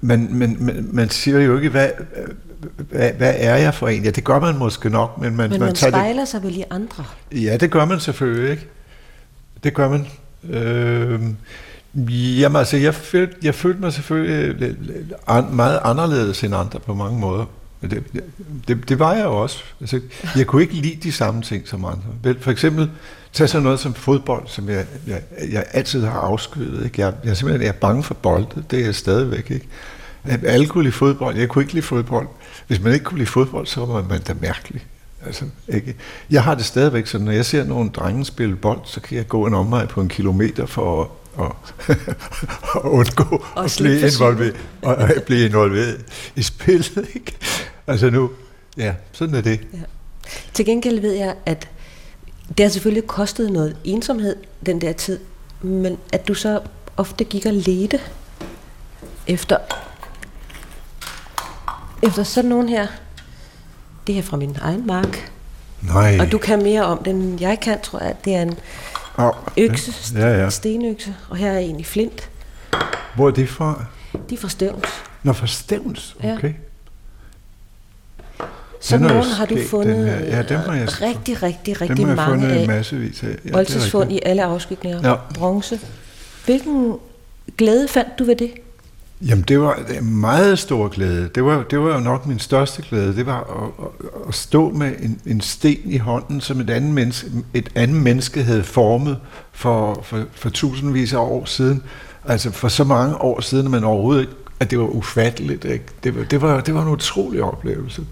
[SPEAKER 6] Man, man, man, man siger jo ikke, hvad, hvad, hvad er jeg for en? Ja, det gør man måske nok, men man,
[SPEAKER 2] men
[SPEAKER 6] man,
[SPEAKER 2] man spejler
[SPEAKER 6] det...
[SPEAKER 2] sig vel i andre?
[SPEAKER 6] Ja, det gør man selvfølgelig, ikke? Det gør man. Øh, jamen altså, jeg følte, jeg følte mig selvfølgelig meget anderledes end andre på mange måder. Det, det, det var jeg jo også. Altså, jeg kunne ikke lide de samme ting som andre. For eksempel, tag sådan noget som fodbold, som jeg, jeg, jeg altid har afskyet. Ikke? Jeg, jeg simpelthen jeg er bange for bolde, det er jeg stadigvæk. Ikke? Alkohol i fodbold, jeg kunne ikke lide fodbold. Hvis man ikke kunne lide fodbold, så var man da mærkelig. Altså, ikke? Jeg har det stadigvæk sådan, når jeg ser nogle drenge spille bold, så kan jeg gå en omvej på en kilometer for og, <laughs> og undgå
[SPEAKER 2] Og
[SPEAKER 6] at blive involveret, og, og blive involveret i spillet. Ikke? Altså nu, ja, sådan er det.
[SPEAKER 2] Til gengæld ved jeg, at det har selvfølgelig kostet noget ensomhed den der tid, men at du så ofte gik og ledte efter, efter sådan nogen her. Det her er fra min egen mark.
[SPEAKER 6] Nej.
[SPEAKER 2] Og du kan mere om den, jeg kan, tror jeg. Det er en
[SPEAKER 6] Au,
[SPEAKER 2] økse,
[SPEAKER 6] Ja, ja.
[SPEAKER 2] stenøkse, og her er en i flint.
[SPEAKER 6] Hvor er det fra?
[SPEAKER 2] De er fra Stævns.
[SPEAKER 6] Nå, fra Stævns,
[SPEAKER 2] Ja.
[SPEAKER 6] okay. Er jo
[SPEAKER 2] nogen har du fundet
[SPEAKER 6] den. Ja, dem har jeg-
[SPEAKER 2] rigtig, rigtig,
[SPEAKER 6] Dem
[SPEAKER 2] rigtig
[SPEAKER 6] har jeg
[SPEAKER 2] mange af.
[SPEAKER 6] massevis af. Ja,
[SPEAKER 2] Oldtidsfund i alle afskygninger.
[SPEAKER 6] Ja.
[SPEAKER 2] Bronze. Hvilken glæde fandt du ved det?
[SPEAKER 6] Jamen, det var en meget stor glæde. Det var, det var jo nok min største glæde. Det var at, at, at stå med en, en sten i hånden, som et andet menneske, et andet menneske havde formet for, for, for tusindvis af år siden. Altså for så mange år siden, at man overhovedet ikke, at det var ufatteligt. Ikke? Det, var, det, var, det var en utrolig oplevelse.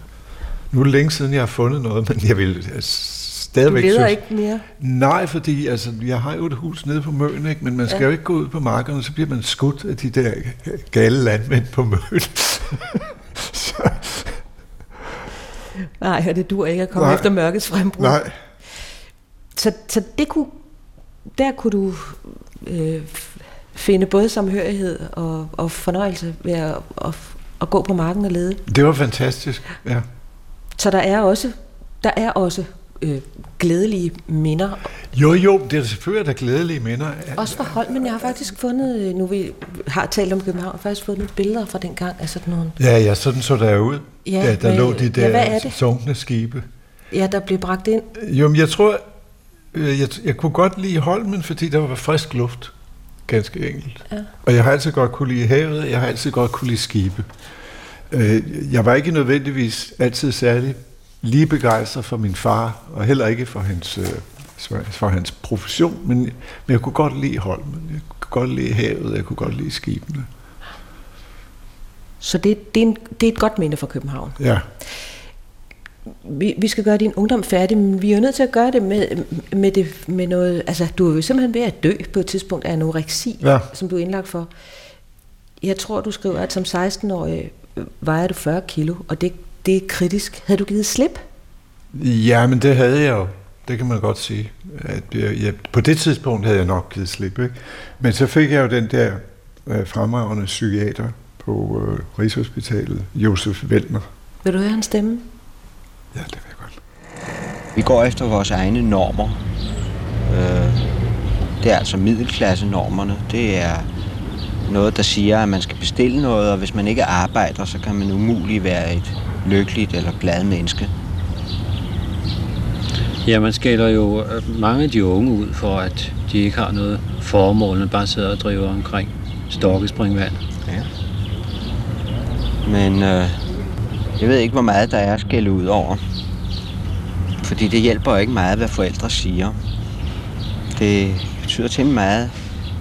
[SPEAKER 6] Nu er det længe siden, jeg har fundet noget, men jeg ville vil
[SPEAKER 2] Du
[SPEAKER 6] stadigvæk
[SPEAKER 2] leder
[SPEAKER 6] synes-
[SPEAKER 2] ikke mere.
[SPEAKER 6] Nej, fordi altså, jeg har jo et hus nede på Møn, ikke? men man skal
[SPEAKER 2] Ja.
[SPEAKER 6] jo ikke gå ud på markerne, så bliver man skudt af de der gale landmænd på Møn. <laughs> så,
[SPEAKER 2] Nej, og det dur ikke at komme
[SPEAKER 6] Nej.
[SPEAKER 2] efter mørkets frembrud.
[SPEAKER 6] nej,
[SPEAKER 2] Så, så det kunne, der kunne du øh, finde både samhørighed og, og fornøjelse ved at, at, at gå på marken og lede.
[SPEAKER 6] det var fantastisk. Ja.
[SPEAKER 2] Så der er også, der er også øh, glædelige minder.
[SPEAKER 6] Jo, jo, det er selvfølgelig der glædelige minder.
[SPEAKER 2] Også fra Holmen. Jeg har faktisk fundet, øh, nu vi har talt om København, jeg har faktisk fundet billeder fra den gang af sådan nogle.
[SPEAKER 6] Ja, ja, sådan så der ud.
[SPEAKER 2] Ja,
[SPEAKER 6] Ja, der
[SPEAKER 2] hvad-
[SPEAKER 6] lå de
[SPEAKER 2] ja,
[SPEAKER 6] der
[SPEAKER 2] er det?
[SPEAKER 6] sunkne skibe.
[SPEAKER 2] Ja, der blev bragt ind.
[SPEAKER 6] Jo, men jeg tror, øh, jeg, jeg kunne godt lide Holmen, fordi der var frisk luft. Ganske enkelt.
[SPEAKER 2] Ja.
[SPEAKER 6] Og jeg har altid godt kunne lide havet, jeg har altid godt kunne lide skibe. Øh, Jeg var ikke nødvendigvis altid særlig lige begejstret for min far, og heller ikke for hans, øh, for hans profession, men, men jeg kunne godt lide Holmen. Jeg kunne godt lide havet, jeg kunne godt lide skibene.
[SPEAKER 2] Så det, det, er en, det er et godt minde for København.
[SPEAKER 6] Ja.
[SPEAKER 2] Vi, vi skal gøre din ungdom færdig, men vi er jo nødt til at gøre det med, med, det, med noget... Altså, du er jo simpelthen ved at dø på et tidspunkt af anoreksi,
[SPEAKER 6] Ja.
[SPEAKER 2] som du er indlagt for. Jeg tror, du skriver, at som 16-årig øh, vejer du 40 kilo, og det, det er kritisk. Havde du givet slip?
[SPEAKER 6] Ja, men det havde jeg jo. Det kan man godt sige. At jeg, jeg, på det tidspunkt havde jeg nok givet slip. Ikke? Men så fik jeg jo den der øh, fremragende psykiater på øh, Rigshospitalet, Josef Vellner.
[SPEAKER 2] Vil du høre hans stemme?
[SPEAKER 6] Ja, det vil jeg godt.
[SPEAKER 9] Vi går efter vores egne normer. Øh, det er altså middelklassenormerne. Det er noget, der siger, at man skal bestille noget, og hvis man ikke arbejder, så kan man umuligt være et lykkeligt eller glad menneske.
[SPEAKER 10] Ja, man skælder jo øh, mange af de unge ud for, at de ikke har noget formål, men bare sidder og driver omkring stokkespringvand.
[SPEAKER 9] Ja. Men øh, jeg ved ikke, hvor meget der er at skælde ud over. Fordi det hjælper ikke meget, hvad forældre siger. Det betyder temmelig meget,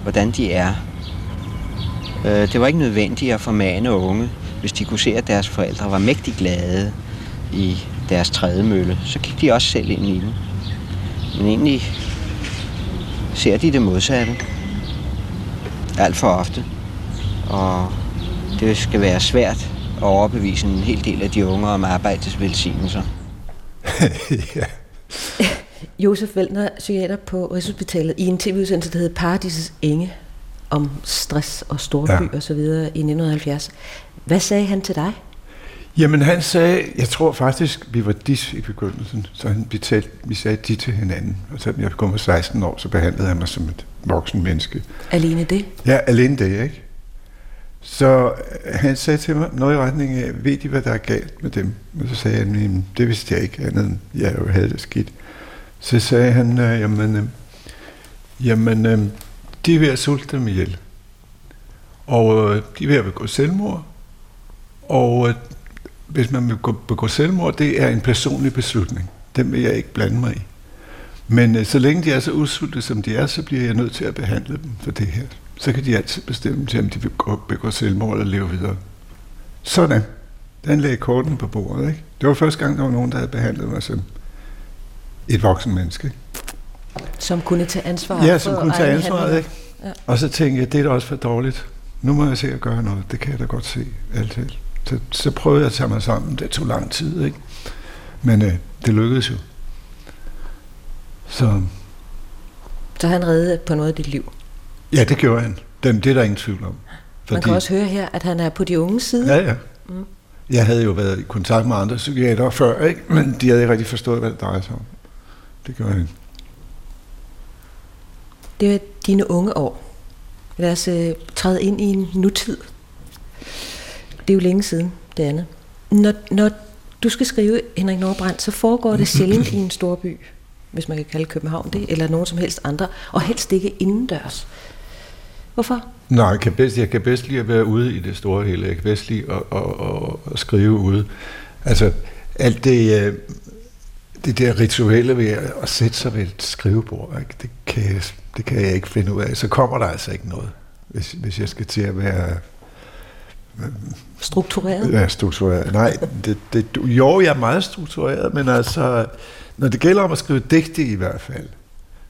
[SPEAKER 9] hvordan de er. Øh, det var ikke nødvendigt at formane unge, hvis de kunne se, at deres forældre var mægtig glade i deres trædemølle. Så gik de også selv ind i den. Men egentlig ser de det modsatte. Alt for ofte. Og det skal være svært at overbevise en hel del af de unge om arbejdets velsignelser. <laughs>
[SPEAKER 6] ja. <laughs>
[SPEAKER 2] Josef Vellner, psykiater på Rigshospitalet, i en tv-udsendelse, der hedder Paradisets Enge, om stress og storby ja. Og så videre i 1970. Hvad sagde han til dig?
[SPEAKER 6] Jamen han sagde, jeg tror faktisk, vi var dis i begyndelsen, så han, vi, talte, vi sagde de til hinanden. Og selvom jeg kom med 16 år, så behandlede han mig som et voksen menneske.
[SPEAKER 2] Alene det?
[SPEAKER 6] Ja, alene det, ikke? Så øh, han sagde til mig noget i retning af, ved de, hvad der er galt med dem? Og så sagde jeg, "Jamen, det vidste jeg ikke andet end, jeg jo havde det skidt. Så sagde han, øh, jamen, øh, jamen øh, de er ved at sulte dem ihjel. Og øh, de er ved at begå selvmord. Og øh, hvis man vil begå selvmord, det er en personlig beslutning. Den vil jeg ikke blande mig i. Men øh, så længe de er så usulte, som de er, så bliver jeg nødt til at behandle dem for det her. Så kan de altid bestemme til, om de vil begå selvmord eller leve videre. Sådan. Den lagde korten på bordet. Ikke? Det var første gang, der var nogen, der havde behandlet mig som et voksen menneske.
[SPEAKER 2] Som kunne tage ansvar
[SPEAKER 6] Ja, som kunne tage ansvaret. Ikke? Ja. Og så tænkte jeg, det er da også for dårligt. Nu må jeg se at gøre noget. Det kan jeg da godt se altid. Så, så prøvede jeg at tage mig sammen. Det tog lang tid, ikke? Men øh, det lykkedes jo. Så...
[SPEAKER 2] Så han reddede på noget af dit liv?
[SPEAKER 6] Ja, det gjorde han. Det, det er der ingen tvivl om.
[SPEAKER 2] Fordi... Man kan også høre her, at han er på de unge side.
[SPEAKER 6] Ja, ja. Mm. Jeg havde jo været i kontakt med andre psykiater før, ikke? men de havde ikke rigtig forstået, hvad det drejer sig om. Det gjorde han.
[SPEAKER 2] Det er dine unge år. Lad os øh, træde ind i en nutid. Det er jo længe siden, det andet. Når, når du skal skrive Henrik Nordbrandt, så foregår det sjældent i en stor by, hvis man kan kalde København det, eller nogen som helst andre, og helst ikke indendørs. Hvorfor?
[SPEAKER 6] Nej, jeg kan bedst, jeg kan bedst lide at være ude i det store hele. Jeg kan bedst lide at, at, at, at skrive ude. Altså, alt det, øh, det der rituelle ved at sætte sig ved et skrivebord, ikke? Det, kan jeg, det kan jeg ikke finde ud af. Så kommer der altså ikke noget, hvis, hvis jeg skal til at være...
[SPEAKER 2] Øh, struktureret?
[SPEAKER 6] Ja, struktureret. Nej, det, det, jo, jeg er meget struktureret, men altså, når det gælder om at skrive digte i hvert fald,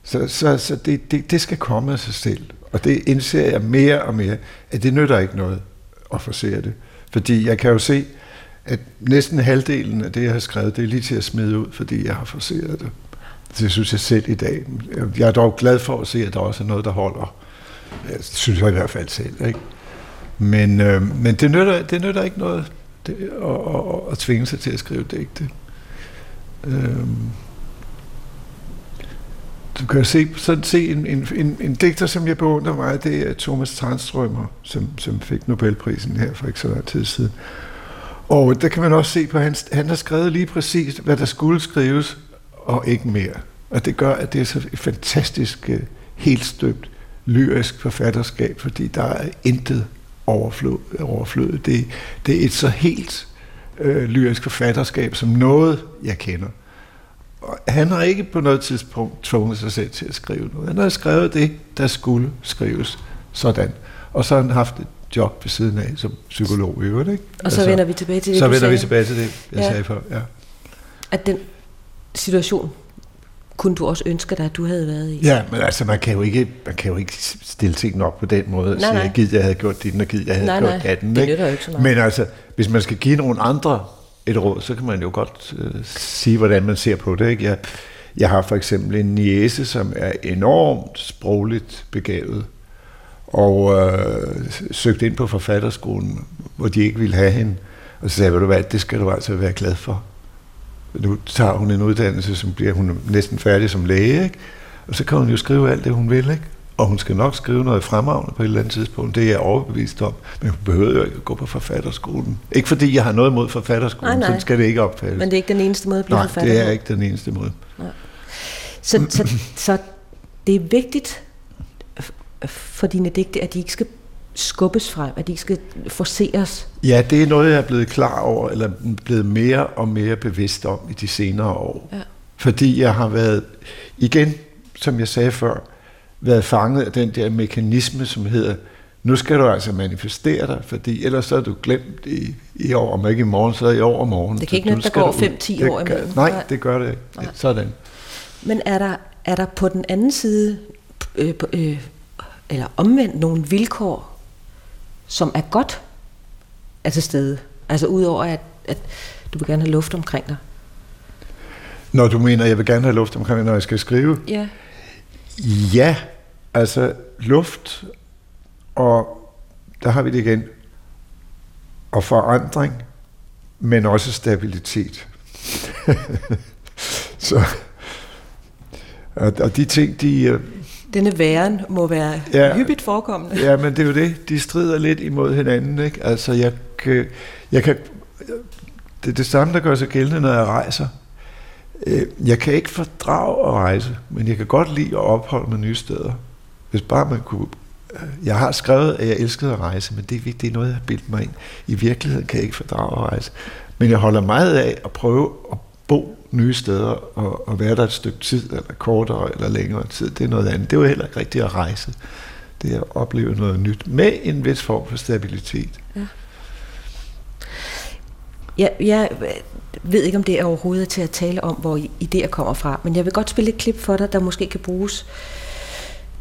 [SPEAKER 6] så, så, så det, det, det skal komme af sig selv. Og det indser jeg mere og mere, at det nytter ikke noget at forsere det. Fordi jeg kan jo se, at næsten halvdelen af det, jeg har skrevet, det er lige til at smide ud, fordi jeg har forseret det. Det synes jeg selv i dag. Jeg er dog glad for at se, at der også er noget, der holder. Jeg synes jeg i hvert fald selv. Ikke? Men, øh, men det, nytter, det nytter ikke noget det, at, at, at tvinge sig til at skrive digte. Øh, du kan se, sådan se en, en, en, en digter, som jeg beundrer meget, det er Thomas Tranströmer, som, som fik Nobelprisen her for ikke så lang tid siden. Og der kan man også se på, at han, han har skrevet lige præcis, hvad der skulle skrives, og ikke mere. Og det gør, at det er så et fantastisk, øh, helt støbt, lyrisk forfatterskab, fordi der er intet overflod. Overflød. Det, det er et så helt øh, lyrisk forfatterskab, som noget, jeg kender Og han har ikke på noget tidspunkt tvunget sig selv til at skrive noget. Han har skrevet det, der skulle skrives. Sådan. Og så har han haft et job ved siden af som psykolog i øvrigt. Ikke?
[SPEAKER 2] Og så altså, vender vi tilbage til det,
[SPEAKER 6] Så vender sagde. vi tilbage til det, jeg ja. sagde før. Ja.
[SPEAKER 2] At den situation kunne du også ønske dig, at du havde været i?
[SPEAKER 6] Ja, men altså, man kan jo ikke, man kan jo ikke stille tingene op på den måde. Nej, så jeg gider, jeg havde gjort det, og gider, jeg havde
[SPEAKER 2] nej,
[SPEAKER 6] gjort nej,
[SPEAKER 2] den. det nytter jo ikke så meget.
[SPEAKER 6] Men altså, hvis man skal give nogle andre et råd, så kan man jo godt øh, sige, hvordan man ser på det. Ikke? Jeg, jeg har for eksempel en niese, som er enormt sprogligt begavet, og øh, søgte ind på forfatterskolen, hvor de ikke ville have hende. Og så sagde jeg, du hvad, det skal du altså være glad for. Nu tager hun en uddannelse, som bliver hun næsten færdig som læge, ikke? og så kan hun jo skrive alt det, hun vil. Ikke? Og hun skal nok skrive noget fremragende på et eller andet tidspunkt. Det er jeg overbevist om. Men hun behøver jo ikke at gå på forfatterskolen. Ikke fordi jeg har noget imod forfatterskolen, nej, nej. så skal det ikke opfattes.
[SPEAKER 2] Men det er ikke den eneste måde at blive
[SPEAKER 6] nej,
[SPEAKER 2] forfatter
[SPEAKER 6] det er ikke den eneste måde. Nej.
[SPEAKER 2] Så, så, så det er vigtigt for dine digte, at de ikke skal skubbes frem, at de ikke skal forceres?
[SPEAKER 6] Ja, det er noget, jeg er blevet klar over, eller blevet mere og mere bevidst om i de senere år. Ja. Fordi jeg har været, igen, som jeg sagde før, været fanget af den der mekanisme, som hedder, nu skal du altså manifestere dig, fordi ellers så er du glemt i, i år, om ikke i morgen, så er i år morgen.
[SPEAKER 2] Det kan ikke nytte, der går 5-10 år imellem.
[SPEAKER 6] Nej, det gør det ikke. Sådan.
[SPEAKER 2] Men er der, er der på den anden side, øh, øh, eller omvendt, nogle vilkår, som er godt er til stede? Altså udover at, at du vil gerne have luft omkring dig.
[SPEAKER 6] Når du mener, at jeg vil gerne have luft omkring mig, når jeg skal skrive?
[SPEAKER 2] Ja.
[SPEAKER 6] Ja, Altså luft, og der har vi det igen, og forandring, men også stabilitet. <laughs> så, og, de ting, de...
[SPEAKER 2] Denne væren må være ja, hyppigt forekommende.
[SPEAKER 6] Ja, men det er jo det. De strider lidt imod hinanden. Ikke? Altså, jeg kan, jeg kan, det er det samme, der gør sig gældende, når jeg rejser. Øh, jeg kan ikke fordrage at rejse, men jeg kan godt lide at opholde mig nye steder. Hvis bare man kunne... Øh, jeg har skrevet, at jeg elskede at rejse, men det, er, det er noget, jeg har bildt mig ind. I virkeligheden kan jeg ikke fordrage at rejse. Men jeg holder meget af at prøve at bo nye steder og, og være der et stykke tid, eller kortere eller længere tid. Det er noget andet. Det er jo heller ikke rigtigt at rejse. Det er at opleve noget nyt med en vis form for stabilitet. Ja.
[SPEAKER 2] Jeg, jeg ved ikke, om det er overhovedet til at tale om, hvor idéer kommer fra, men jeg vil godt spille et klip for dig, der måske kan bruges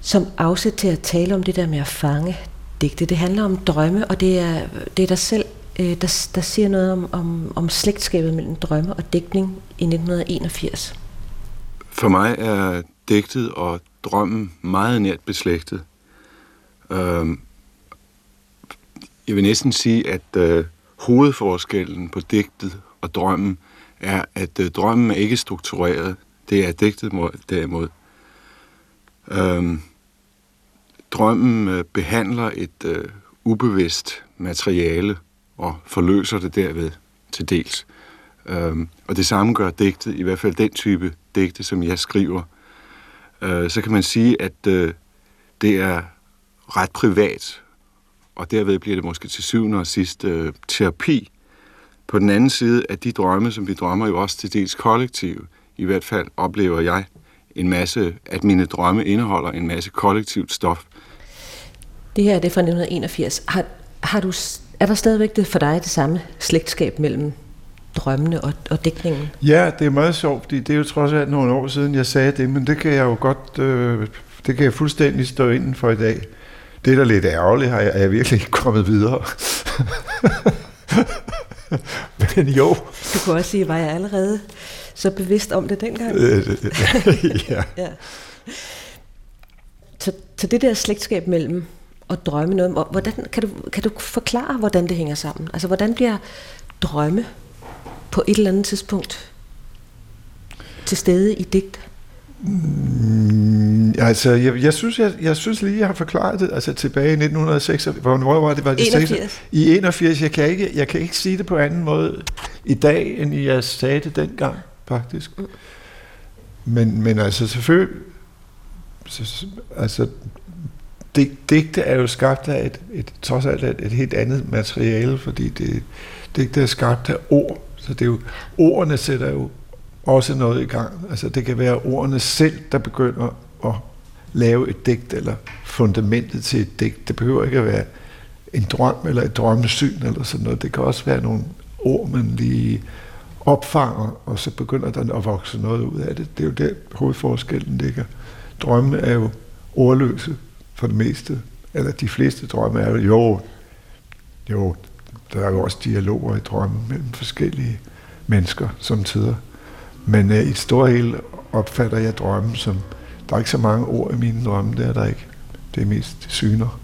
[SPEAKER 2] som afsæt til at tale om det der med at fange digte. Det handler om drømme, og det er, det er dig selv, øh, der, der siger noget om, om, om slægtskabet mellem drømme og digtning i 1981.
[SPEAKER 11] For mig er digtet og drømmen meget nært beslægtet. Øh, jeg vil næsten sige, at øh, hovedforskellen på digtet og drømmen er, at øh, drømmen er ikke struktureret. Det er digtet derimod. Øhm, drømmen øh, behandler et øh, ubevidst materiale og forløser det derved til dels. Øhm, og det samme gør digtet, i hvert fald den type digte, som jeg skriver. Øh, så kan man sige, at øh, det er ret privat, og derved bliver det måske til syvende og sidst øh, terapi. På den anden side er de drømme, som vi drømmer, jo også til dels kollektive. I hvert fald oplever jeg en masse, at mine drømme indeholder en masse kollektivt stof.
[SPEAKER 2] Det her er det fra 1981. Har, har du, er der stadigvæk det for dig det samme slægtskab mellem drømmene og, og dækningen?
[SPEAKER 6] Ja, det er meget sjovt, fordi det er jo trods alt nogle år siden, jeg sagde det, men det kan jeg jo godt, øh, det kan jeg fuldstændig stå inden for i dag. Det er da lidt ærgerligt, har jeg, er jeg virkelig ikke kommet videre. <laughs> men jo.
[SPEAKER 2] Du kan også sige, var jeg allerede så bevidst om det dengang?
[SPEAKER 6] Øh, ja. <laughs> ja.
[SPEAKER 2] Så, så det der slægtskab mellem at drømme noget, hvordan, kan, du, kan du forklare, hvordan det hænger sammen? Altså, hvordan bliver drømme på et eller andet tidspunkt til stede i digt?
[SPEAKER 6] Mm, altså, jeg, jeg, synes, jeg, jeg synes lige, jeg har forklaret det. Altså tilbage i 1906, hvornår var det? Var det
[SPEAKER 2] 81. 6,
[SPEAKER 6] I 81. Jeg kan, ikke, jeg kan ikke sige det på anden måde i dag, end jeg sagde det dengang, faktisk. Mm. Men, men altså selvfølgelig, altså digte er jo skabt af et, et trods alt et, et helt andet materiale, fordi det, digte er skabt af ord. Så det er jo, ordene sætter jo også noget i gang. Altså det kan være ordene selv, der begynder at lave et digt, eller fundamentet til et digt. Det behøver ikke at være en drøm eller et drømmesyn eller sådan noget. Det kan også være nogle ord, man lige opfanger, og så begynder der at vokse noget ud af det. Det er jo der hovedforskellen ligger. Drømme er jo ordløse for det meste. Eller de fleste drømme er jo, jo, der er jo også dialoger i drømme mellem forskellige mennesker som tider. Men øh, i et stort hele opfatter jeg drømmen som, der er ikke så mange ord i mine drømme, det er der ikke. Det er mest syner.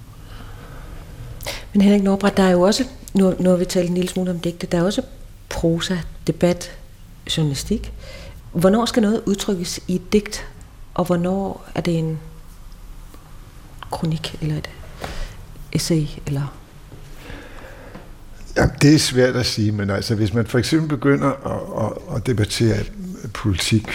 [SPEAKER 2] Men Henrik Norbert, der er jo også, nu, nu har vi talt en lille smule om digte, der er også prosa, debat, journalistik. Hvornår skal noget udtrykkes i et digt, og hvornår er det en kronik eller et essay eller
[SPEAKER 6] Ja, det er svært at sige, men altså, hvis man for eksempel begynder at, at, at debattere politik,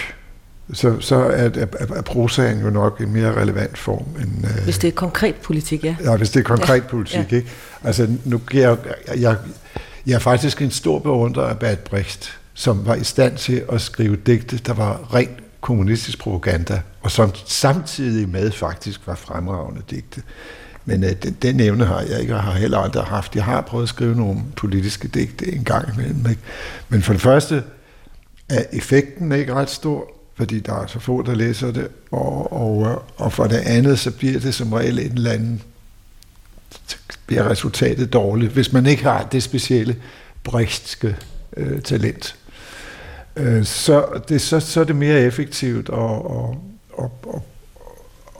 [SPEAKER 6] så, så er, er, er prosaen jo nok en mere relevant form. End,
[SPEAKER 2] øh, hvis det er konkret politik, ja.
[SPEAKER 6] Ja, hvis det er konkret ja. politik, ja. ikke? Altså, nu giver jeg, jeg, jeg er faktisk en stor beundrer af Bad Brecht, som var i stand til at skrive digte, der var rent kommunistisk propaganda, og som samtidig med faktisk var fremragende digte. Men øh, den, den evne har jeg ikke, og har heller aldrig haft. Jeg har prøvet at skrive nogle politiske digte en gang imellem. Ikke? Men for det første er effekten ikke ret stor, fordi der er så få, der læser det, og, og, øh, og for det andet, så bliver det som regel en eller anden, bliver resultatet dårligt, hvis man ikke har det specielle brechtske øh, talent. Øh, så, det, så, så er det mere effektivt at, og at, at,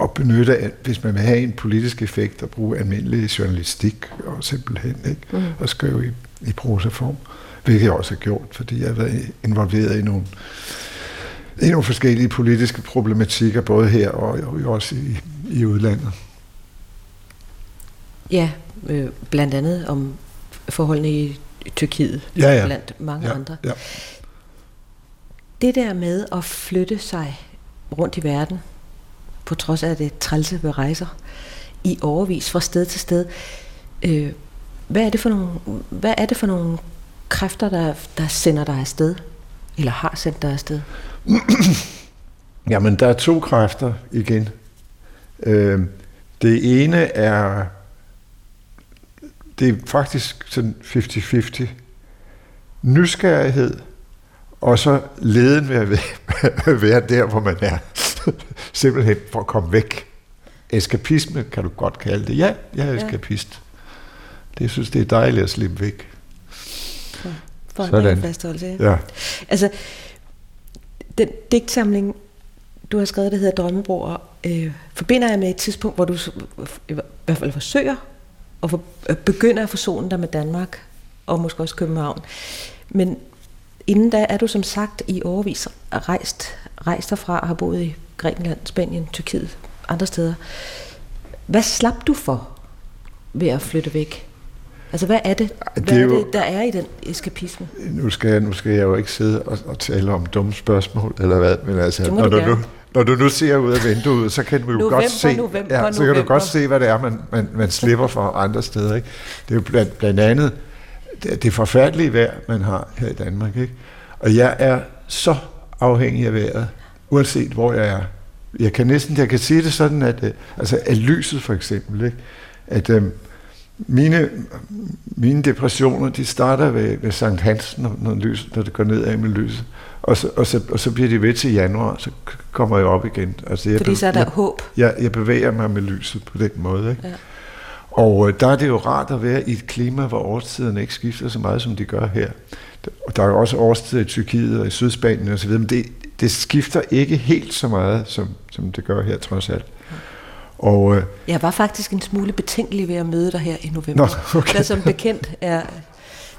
[SPEAKER 6] at benytte, hvis man vil have en politisk effekt, at bruge almindelig journalistik og simpelthen ikke, mm. og skrive i, i prosaform, hvilket jeg også har gjort, fordi jeg har været involveret i nogle, i nogle forskellige politiske problematikker, både her og, og også i, i udlandet.
[SPEAKER 2] Ja, øh, blandt andet om forholdene i Tyrkiet,
[SPEAKER 6] ja, ja.
[SPEAKER 2] blandt mange
[SPEAKER 6] ja,
[SPEAKER 2] andre.
[SPEAKER 6] Ja.
[SPEAKER 2] Det der med at flytte sig rundt i verden, på trods af det trælse ved rejser, i overvis fra sted til sted, øh, hvad, er det for nogle, hvad er det for nogle kræfter, der, der sender dig afsted? Eller har sendt dig afsted? <clears throat>
[SPEAKER 6] Jamen, der er to kræfter igen. Øh, det ene er, det er faktisk sådan 50-50. Nysgerrighed og så leden ved at <laughs> være der, hvor man er. Simpelthen for at komme væk. eskapisme kan du godt kalde det. Ja, jeg er
[SPEAKER 2] Ja.
[SPEAKER 6] eskapist. Det jeg synes det er dejligt at slippe væk.
[SPEAKER 2] Forandring og
[SPEAKER 6] Sådan.
[SPEAKER 2] fastholdelse. Ja.
[SPEAKER 6] Ja.
[SPEAKER 2] Altså, den digtsamling, du har skrevet, der hedder Drømmebroer, øh, forbinder jeg med et tidspunkt, hvor du i hvert fald forsøger at for, at begynde at forsone dig med Danmark, og måske også København. Men inden da er du som sagt i overvis rejst, rejst derfra og har boet i Grækenland, Spanien, Tyrkiet, andre steder. Hvad slap du for ved at flytte væk? Altså, hvad er det, hvad
[SPEAKER 6] det er
[SPEAKER 2] er
[SPEAKER 6] jo-
[SPEAKER 2] det der er i den eskapisme?
[SPEAKER 6] Nu skal, jeg, nu skal jeg jo ikke sidde og, og tale om dumme spørgsmål, eller hvad, men altså, når
[SPEAKER 2] du
[SPEAKER 6] nu, når du nu ser ud af vinduet, så kan du jo
[SPEAKER 2] November,
[SPEAKER 6] godt se,
[SPEAKER 2] november,
[SPEAKER 6] ja, så kan du godt se, hvad det er, man, man, man slipper fra andre steder. Ikke? Det er jo blandt, blandt andet det, forfærdelige vejr, man har her i Danmark. Ikke? Og jeg er så afhængig af vejret, uanset hvor jeg er. Jeg kan næsten, jeg kan sige det sådan, at, øh, altså, at lyset for eksempel, ikke? at øhm, mine, mine depressioner, de starter ved, ved Sankt Hans, når, når, lys, når det går nedad med lyset. Og så, og, så, og så bliver de ved til januar, så kommer jeg op igen. Altså, jeg
[SPEAKER 2] Fordi så er der
[SPEAKER 6] jeg,
[SPEAKER 2] håb.
[SPEAKER 6] jeg, jeg bevæger mig med lyset på den måde. Ikke?
[SPEAKER 2] Ja.
[SPEAKER 6] Og øh, der er det jo rart at være i et klima, hvor årstiderne ikke skifter så meget, som de gør her. Og der er jo også årstider i Tyrkiet og i Sydspanien osv., men det, det skifter ikke helt så meget, som, som det gør her trods alt. Og øh,
[SPEAKER 2] Jeg var faktisk en smule betænkelig ved at møde dig her i november.
[SPEAKER 6] Nå, okay.
[SPEAKER 2] Der som bekendt er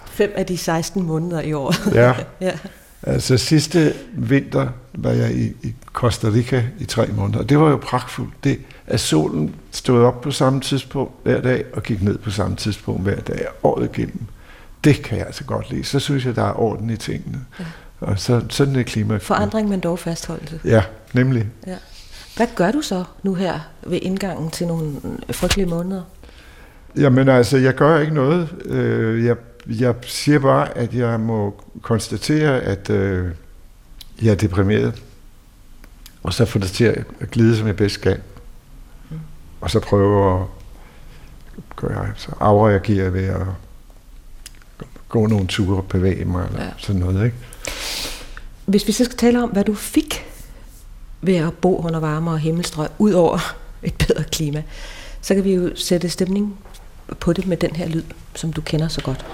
[SPEAKER 2] fem af de 16 måneder i år.
[SPEAKER 6] Ja. <laughs>
[SPEAKER 2] ja.
[SPEAKER 6] Altså sidste vinter var jeg i, i Costa Rica i tre måneder, og det var jo pragtfuldt. Det, at solen stod op på samme tidspunkt hver dag, og gik ned på samme tidspunkt hver dag, året igennem. Det kan jeg altså godt lide. Så synes jeg, der er orden i tingene.
[SPEAKER 2] Ja.
[SPEAKER 6] Og så, sådan er klima.
[SPEAKER 2] Forandring, men dog fastholdelse.
[SPEAKER 6] Ja, nemlig.
[SPEAKER 2] Ja. Hvad gør du så nu her ved indgangen til nogle frygtelige måneder?
[SPEAKER 6] Jamen altså, jeg gør ikke noget. Øh, Jeg, jeg siger bare, at jeg må konstatere, at øh, jeg er deprimeret. Og så få det til at glide, som jeg bedst kan. Og så prøve at gøre, så afreagere ved at gå nogle ture og bevæge mig, eller
[SPEAKER 2] Ja.
[SPEAKER 6] sådan noget, ikke?
[SPEAKER 2] Hvis vi så skal tale om, hvad du fik ved at bo under varme og himmelstrøg, ud over et bedre klima, så kan vi jo sætte stemning på det med den her lyd, som du kender så godt.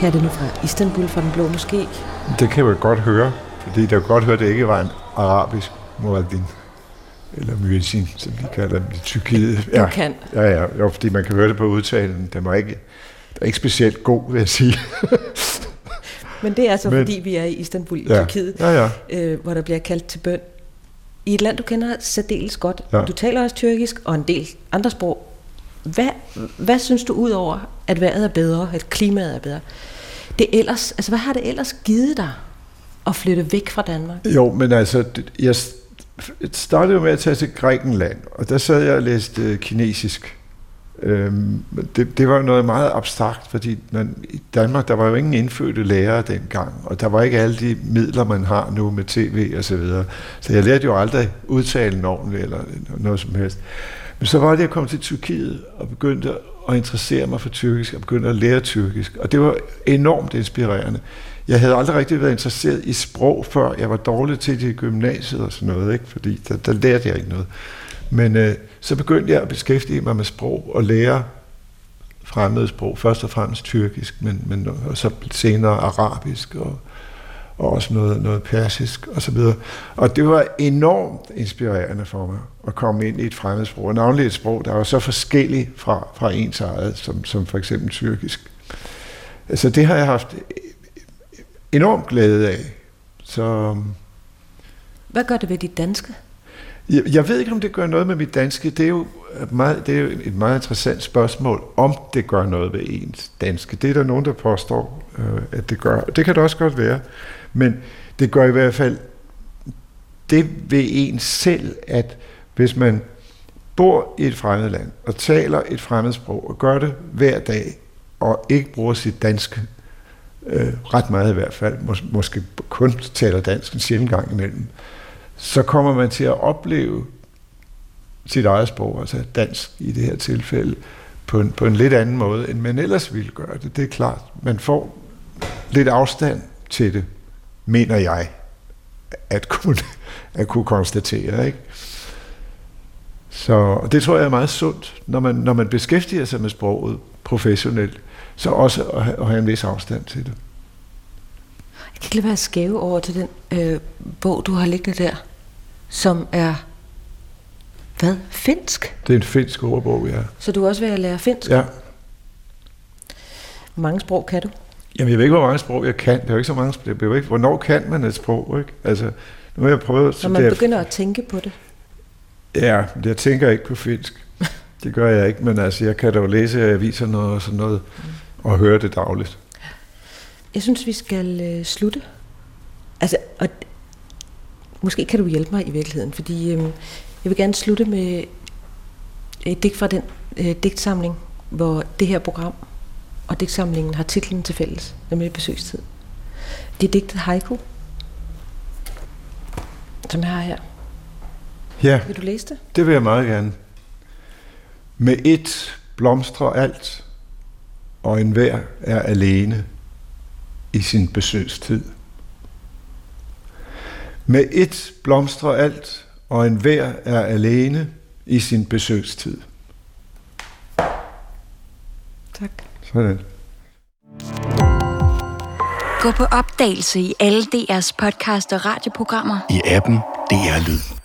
[SPEAKER 2] Her er det nu fra Istanbul, fra den blå moské.
[SPEAKER 6] Det kan man godt høre, fordi der kan godt høre, at det ikke var en arabisk muaddin, eller muezzin, som de kalder dem i Tyrkiet.
[SPEAKER 2] Du kan.
[SPEAKER 6] Ja, ja, jo, fordi man kan høre det på udtalen. Den var ikke, den er ikke specielt god, vil jeg sige. <laughs>
[SPEAKER 2] Men det er altså,
[SPEAKER 6] Men-
[SPEAKER 2] fordi vi er i Istanbul i
[SPEAKER 6] Ja.
[SPEAKER 2] Tyrkiet,
[SPEAKER 6] Ja, ja.
[SPEAKER 2] Øh, hvor der bliver kaldt til bøn. I et land, du kender særdeles godt.
[SPEAKER 6] Ja.
[SPEAKER 2] Du taler også tyrkisk og en del andre sprog. Hvad, hvad synes du ud over, at vejret er bedre, at klimaet er bedre? Det ellers, altså, hvad har det ellers givet dig at flytte væk fra Danmark?
[SPEAKER 6] Jo, men altså, jeg det startede jo med at tage til Grækenland, og der sad jeg og læste øh, kinesisk. Øhm, det, det var jo noget meget abstrakt, fordi når, i Danmark, der var jo ingen indfødte lærere dengang, og der var ikke alle de midler, man har nu med tv og så videre. Så jeg lærte jo aldrig udtalen ordentligt eller noget som helst. Men så var det, at jeg kom til Tyrkiet og begyndte at interessere mig for tyrkisk og begyndte at lære tyrkisk. Og det var enormt inspirerende. Jeg havde aldrig rigtig været interesseret i sprog før. Jeg var dårlig til det i gymnasiet og sådan noget, ikke? fordi der, der lærte jeg ikke noget. Men øh, så begyndte jeg at beskæftige mig med sprog og lære fremmede sprog. Først og fremmest tyrkisk, men, men og så senere arabisk og, og også noget, noget persisk og så videre. Og det var enormt inspirerende for mig at komme ind i et fremmed sprog. Og navnlig et sprog, der var så forskelligt fra, fra ens eget, som, som for eksempel tyrkisk. Altså det har jeg haft enormt glæde af. Så
[SPEAKER 2] Hvad gør det ved dit danske?
[SPEAKER 6] jeg, jeg ved ikke, om det gør noget med mit danske. Det er jo, meget, det er jo et meget interessant spørgsmål, om det gør noget ved ens danske. Det er der nogen, der påstår, øh, at det gør. Det kan det også godt være. Men det gør i hvert fald det ved en selv, at hvis man bor i et fremmed land og taler et fremmed sprog og gør det hver dag og ikke bruger sit danske øh, ret meget i hvert fald, mås- måske kun taler dansk en sjældent gang imellem, så kommer man til at opleve sit eget sprog, altså dansk i det her tilfælde, på en, på en lidt anden måde, end man ellers ville gøre det. Det er klart. Man får lidt afstand til det, mener jeg, at kunne, at kunne konstatere. Ikke? Så det tror jeg er meget sundt, når man, når man beskæftiger sig med sproget professionelt, så også at have, at have en vis afstand til det.
[SPEAKER 2] Jeg kan ikke lade være skæve over til den øh, bog, du har liggende der, som er, hvad, finsk?
[SPEAKER 6] Det er en finsk ordbog, ja.
[SPEAKER 2] Så du er også ved at lære finsk?
[SPEAKER 6] Ja.
[SPEAKER 2] Hvor mange sprog kan du?
[SPEAKER 6] Jamen, jeg ved ikke, hvor mange sprog jeg kan. Det er jo ikke så mange sprog. Det er jo ikke, hvornår kan man et sprog, ikke? Altså, nu har jeg prøvet...
[SPEAKER 2] Når man begynder at tænke på det?
[SPEAKER 6] Ja, jeg tænker ikke på finsk. Det gør jeg ikke, men altså, jeg kan da jo læse aviserne og sådan noget, og høre det dagligt.
[SPEAKER 2] Jeg synes, vi skal øh, slutte. Altså, og måske kan du hjælpe mig i virkeligheden, fordi øh, jeg vil gerne slutte med et digt fra den øh, digtsamling, hvor det her program og digtsamlingen har titlen til fælles, nemlig besøgstid. Det er digtet Haiku, som jeg har her.
[SPEAKER 6] Ja.
[SPEAKER 2] Vil du læse det?
[SPEAKER 6] Det vil jeg meget gerne. Med et blomstrer alt, og enhver er alene i sin besøgstid. Med et blomstrer alt, og enhver er alene i sin besøgstid.
[SPEAKER 2] Tak.
[SPEAKER 6] Sådan.
[SPEAKER 12] Gå på opdagelse i alle DR's podcast og radioprogrammer.
[SPEAKER 13] I appen DR Lyd.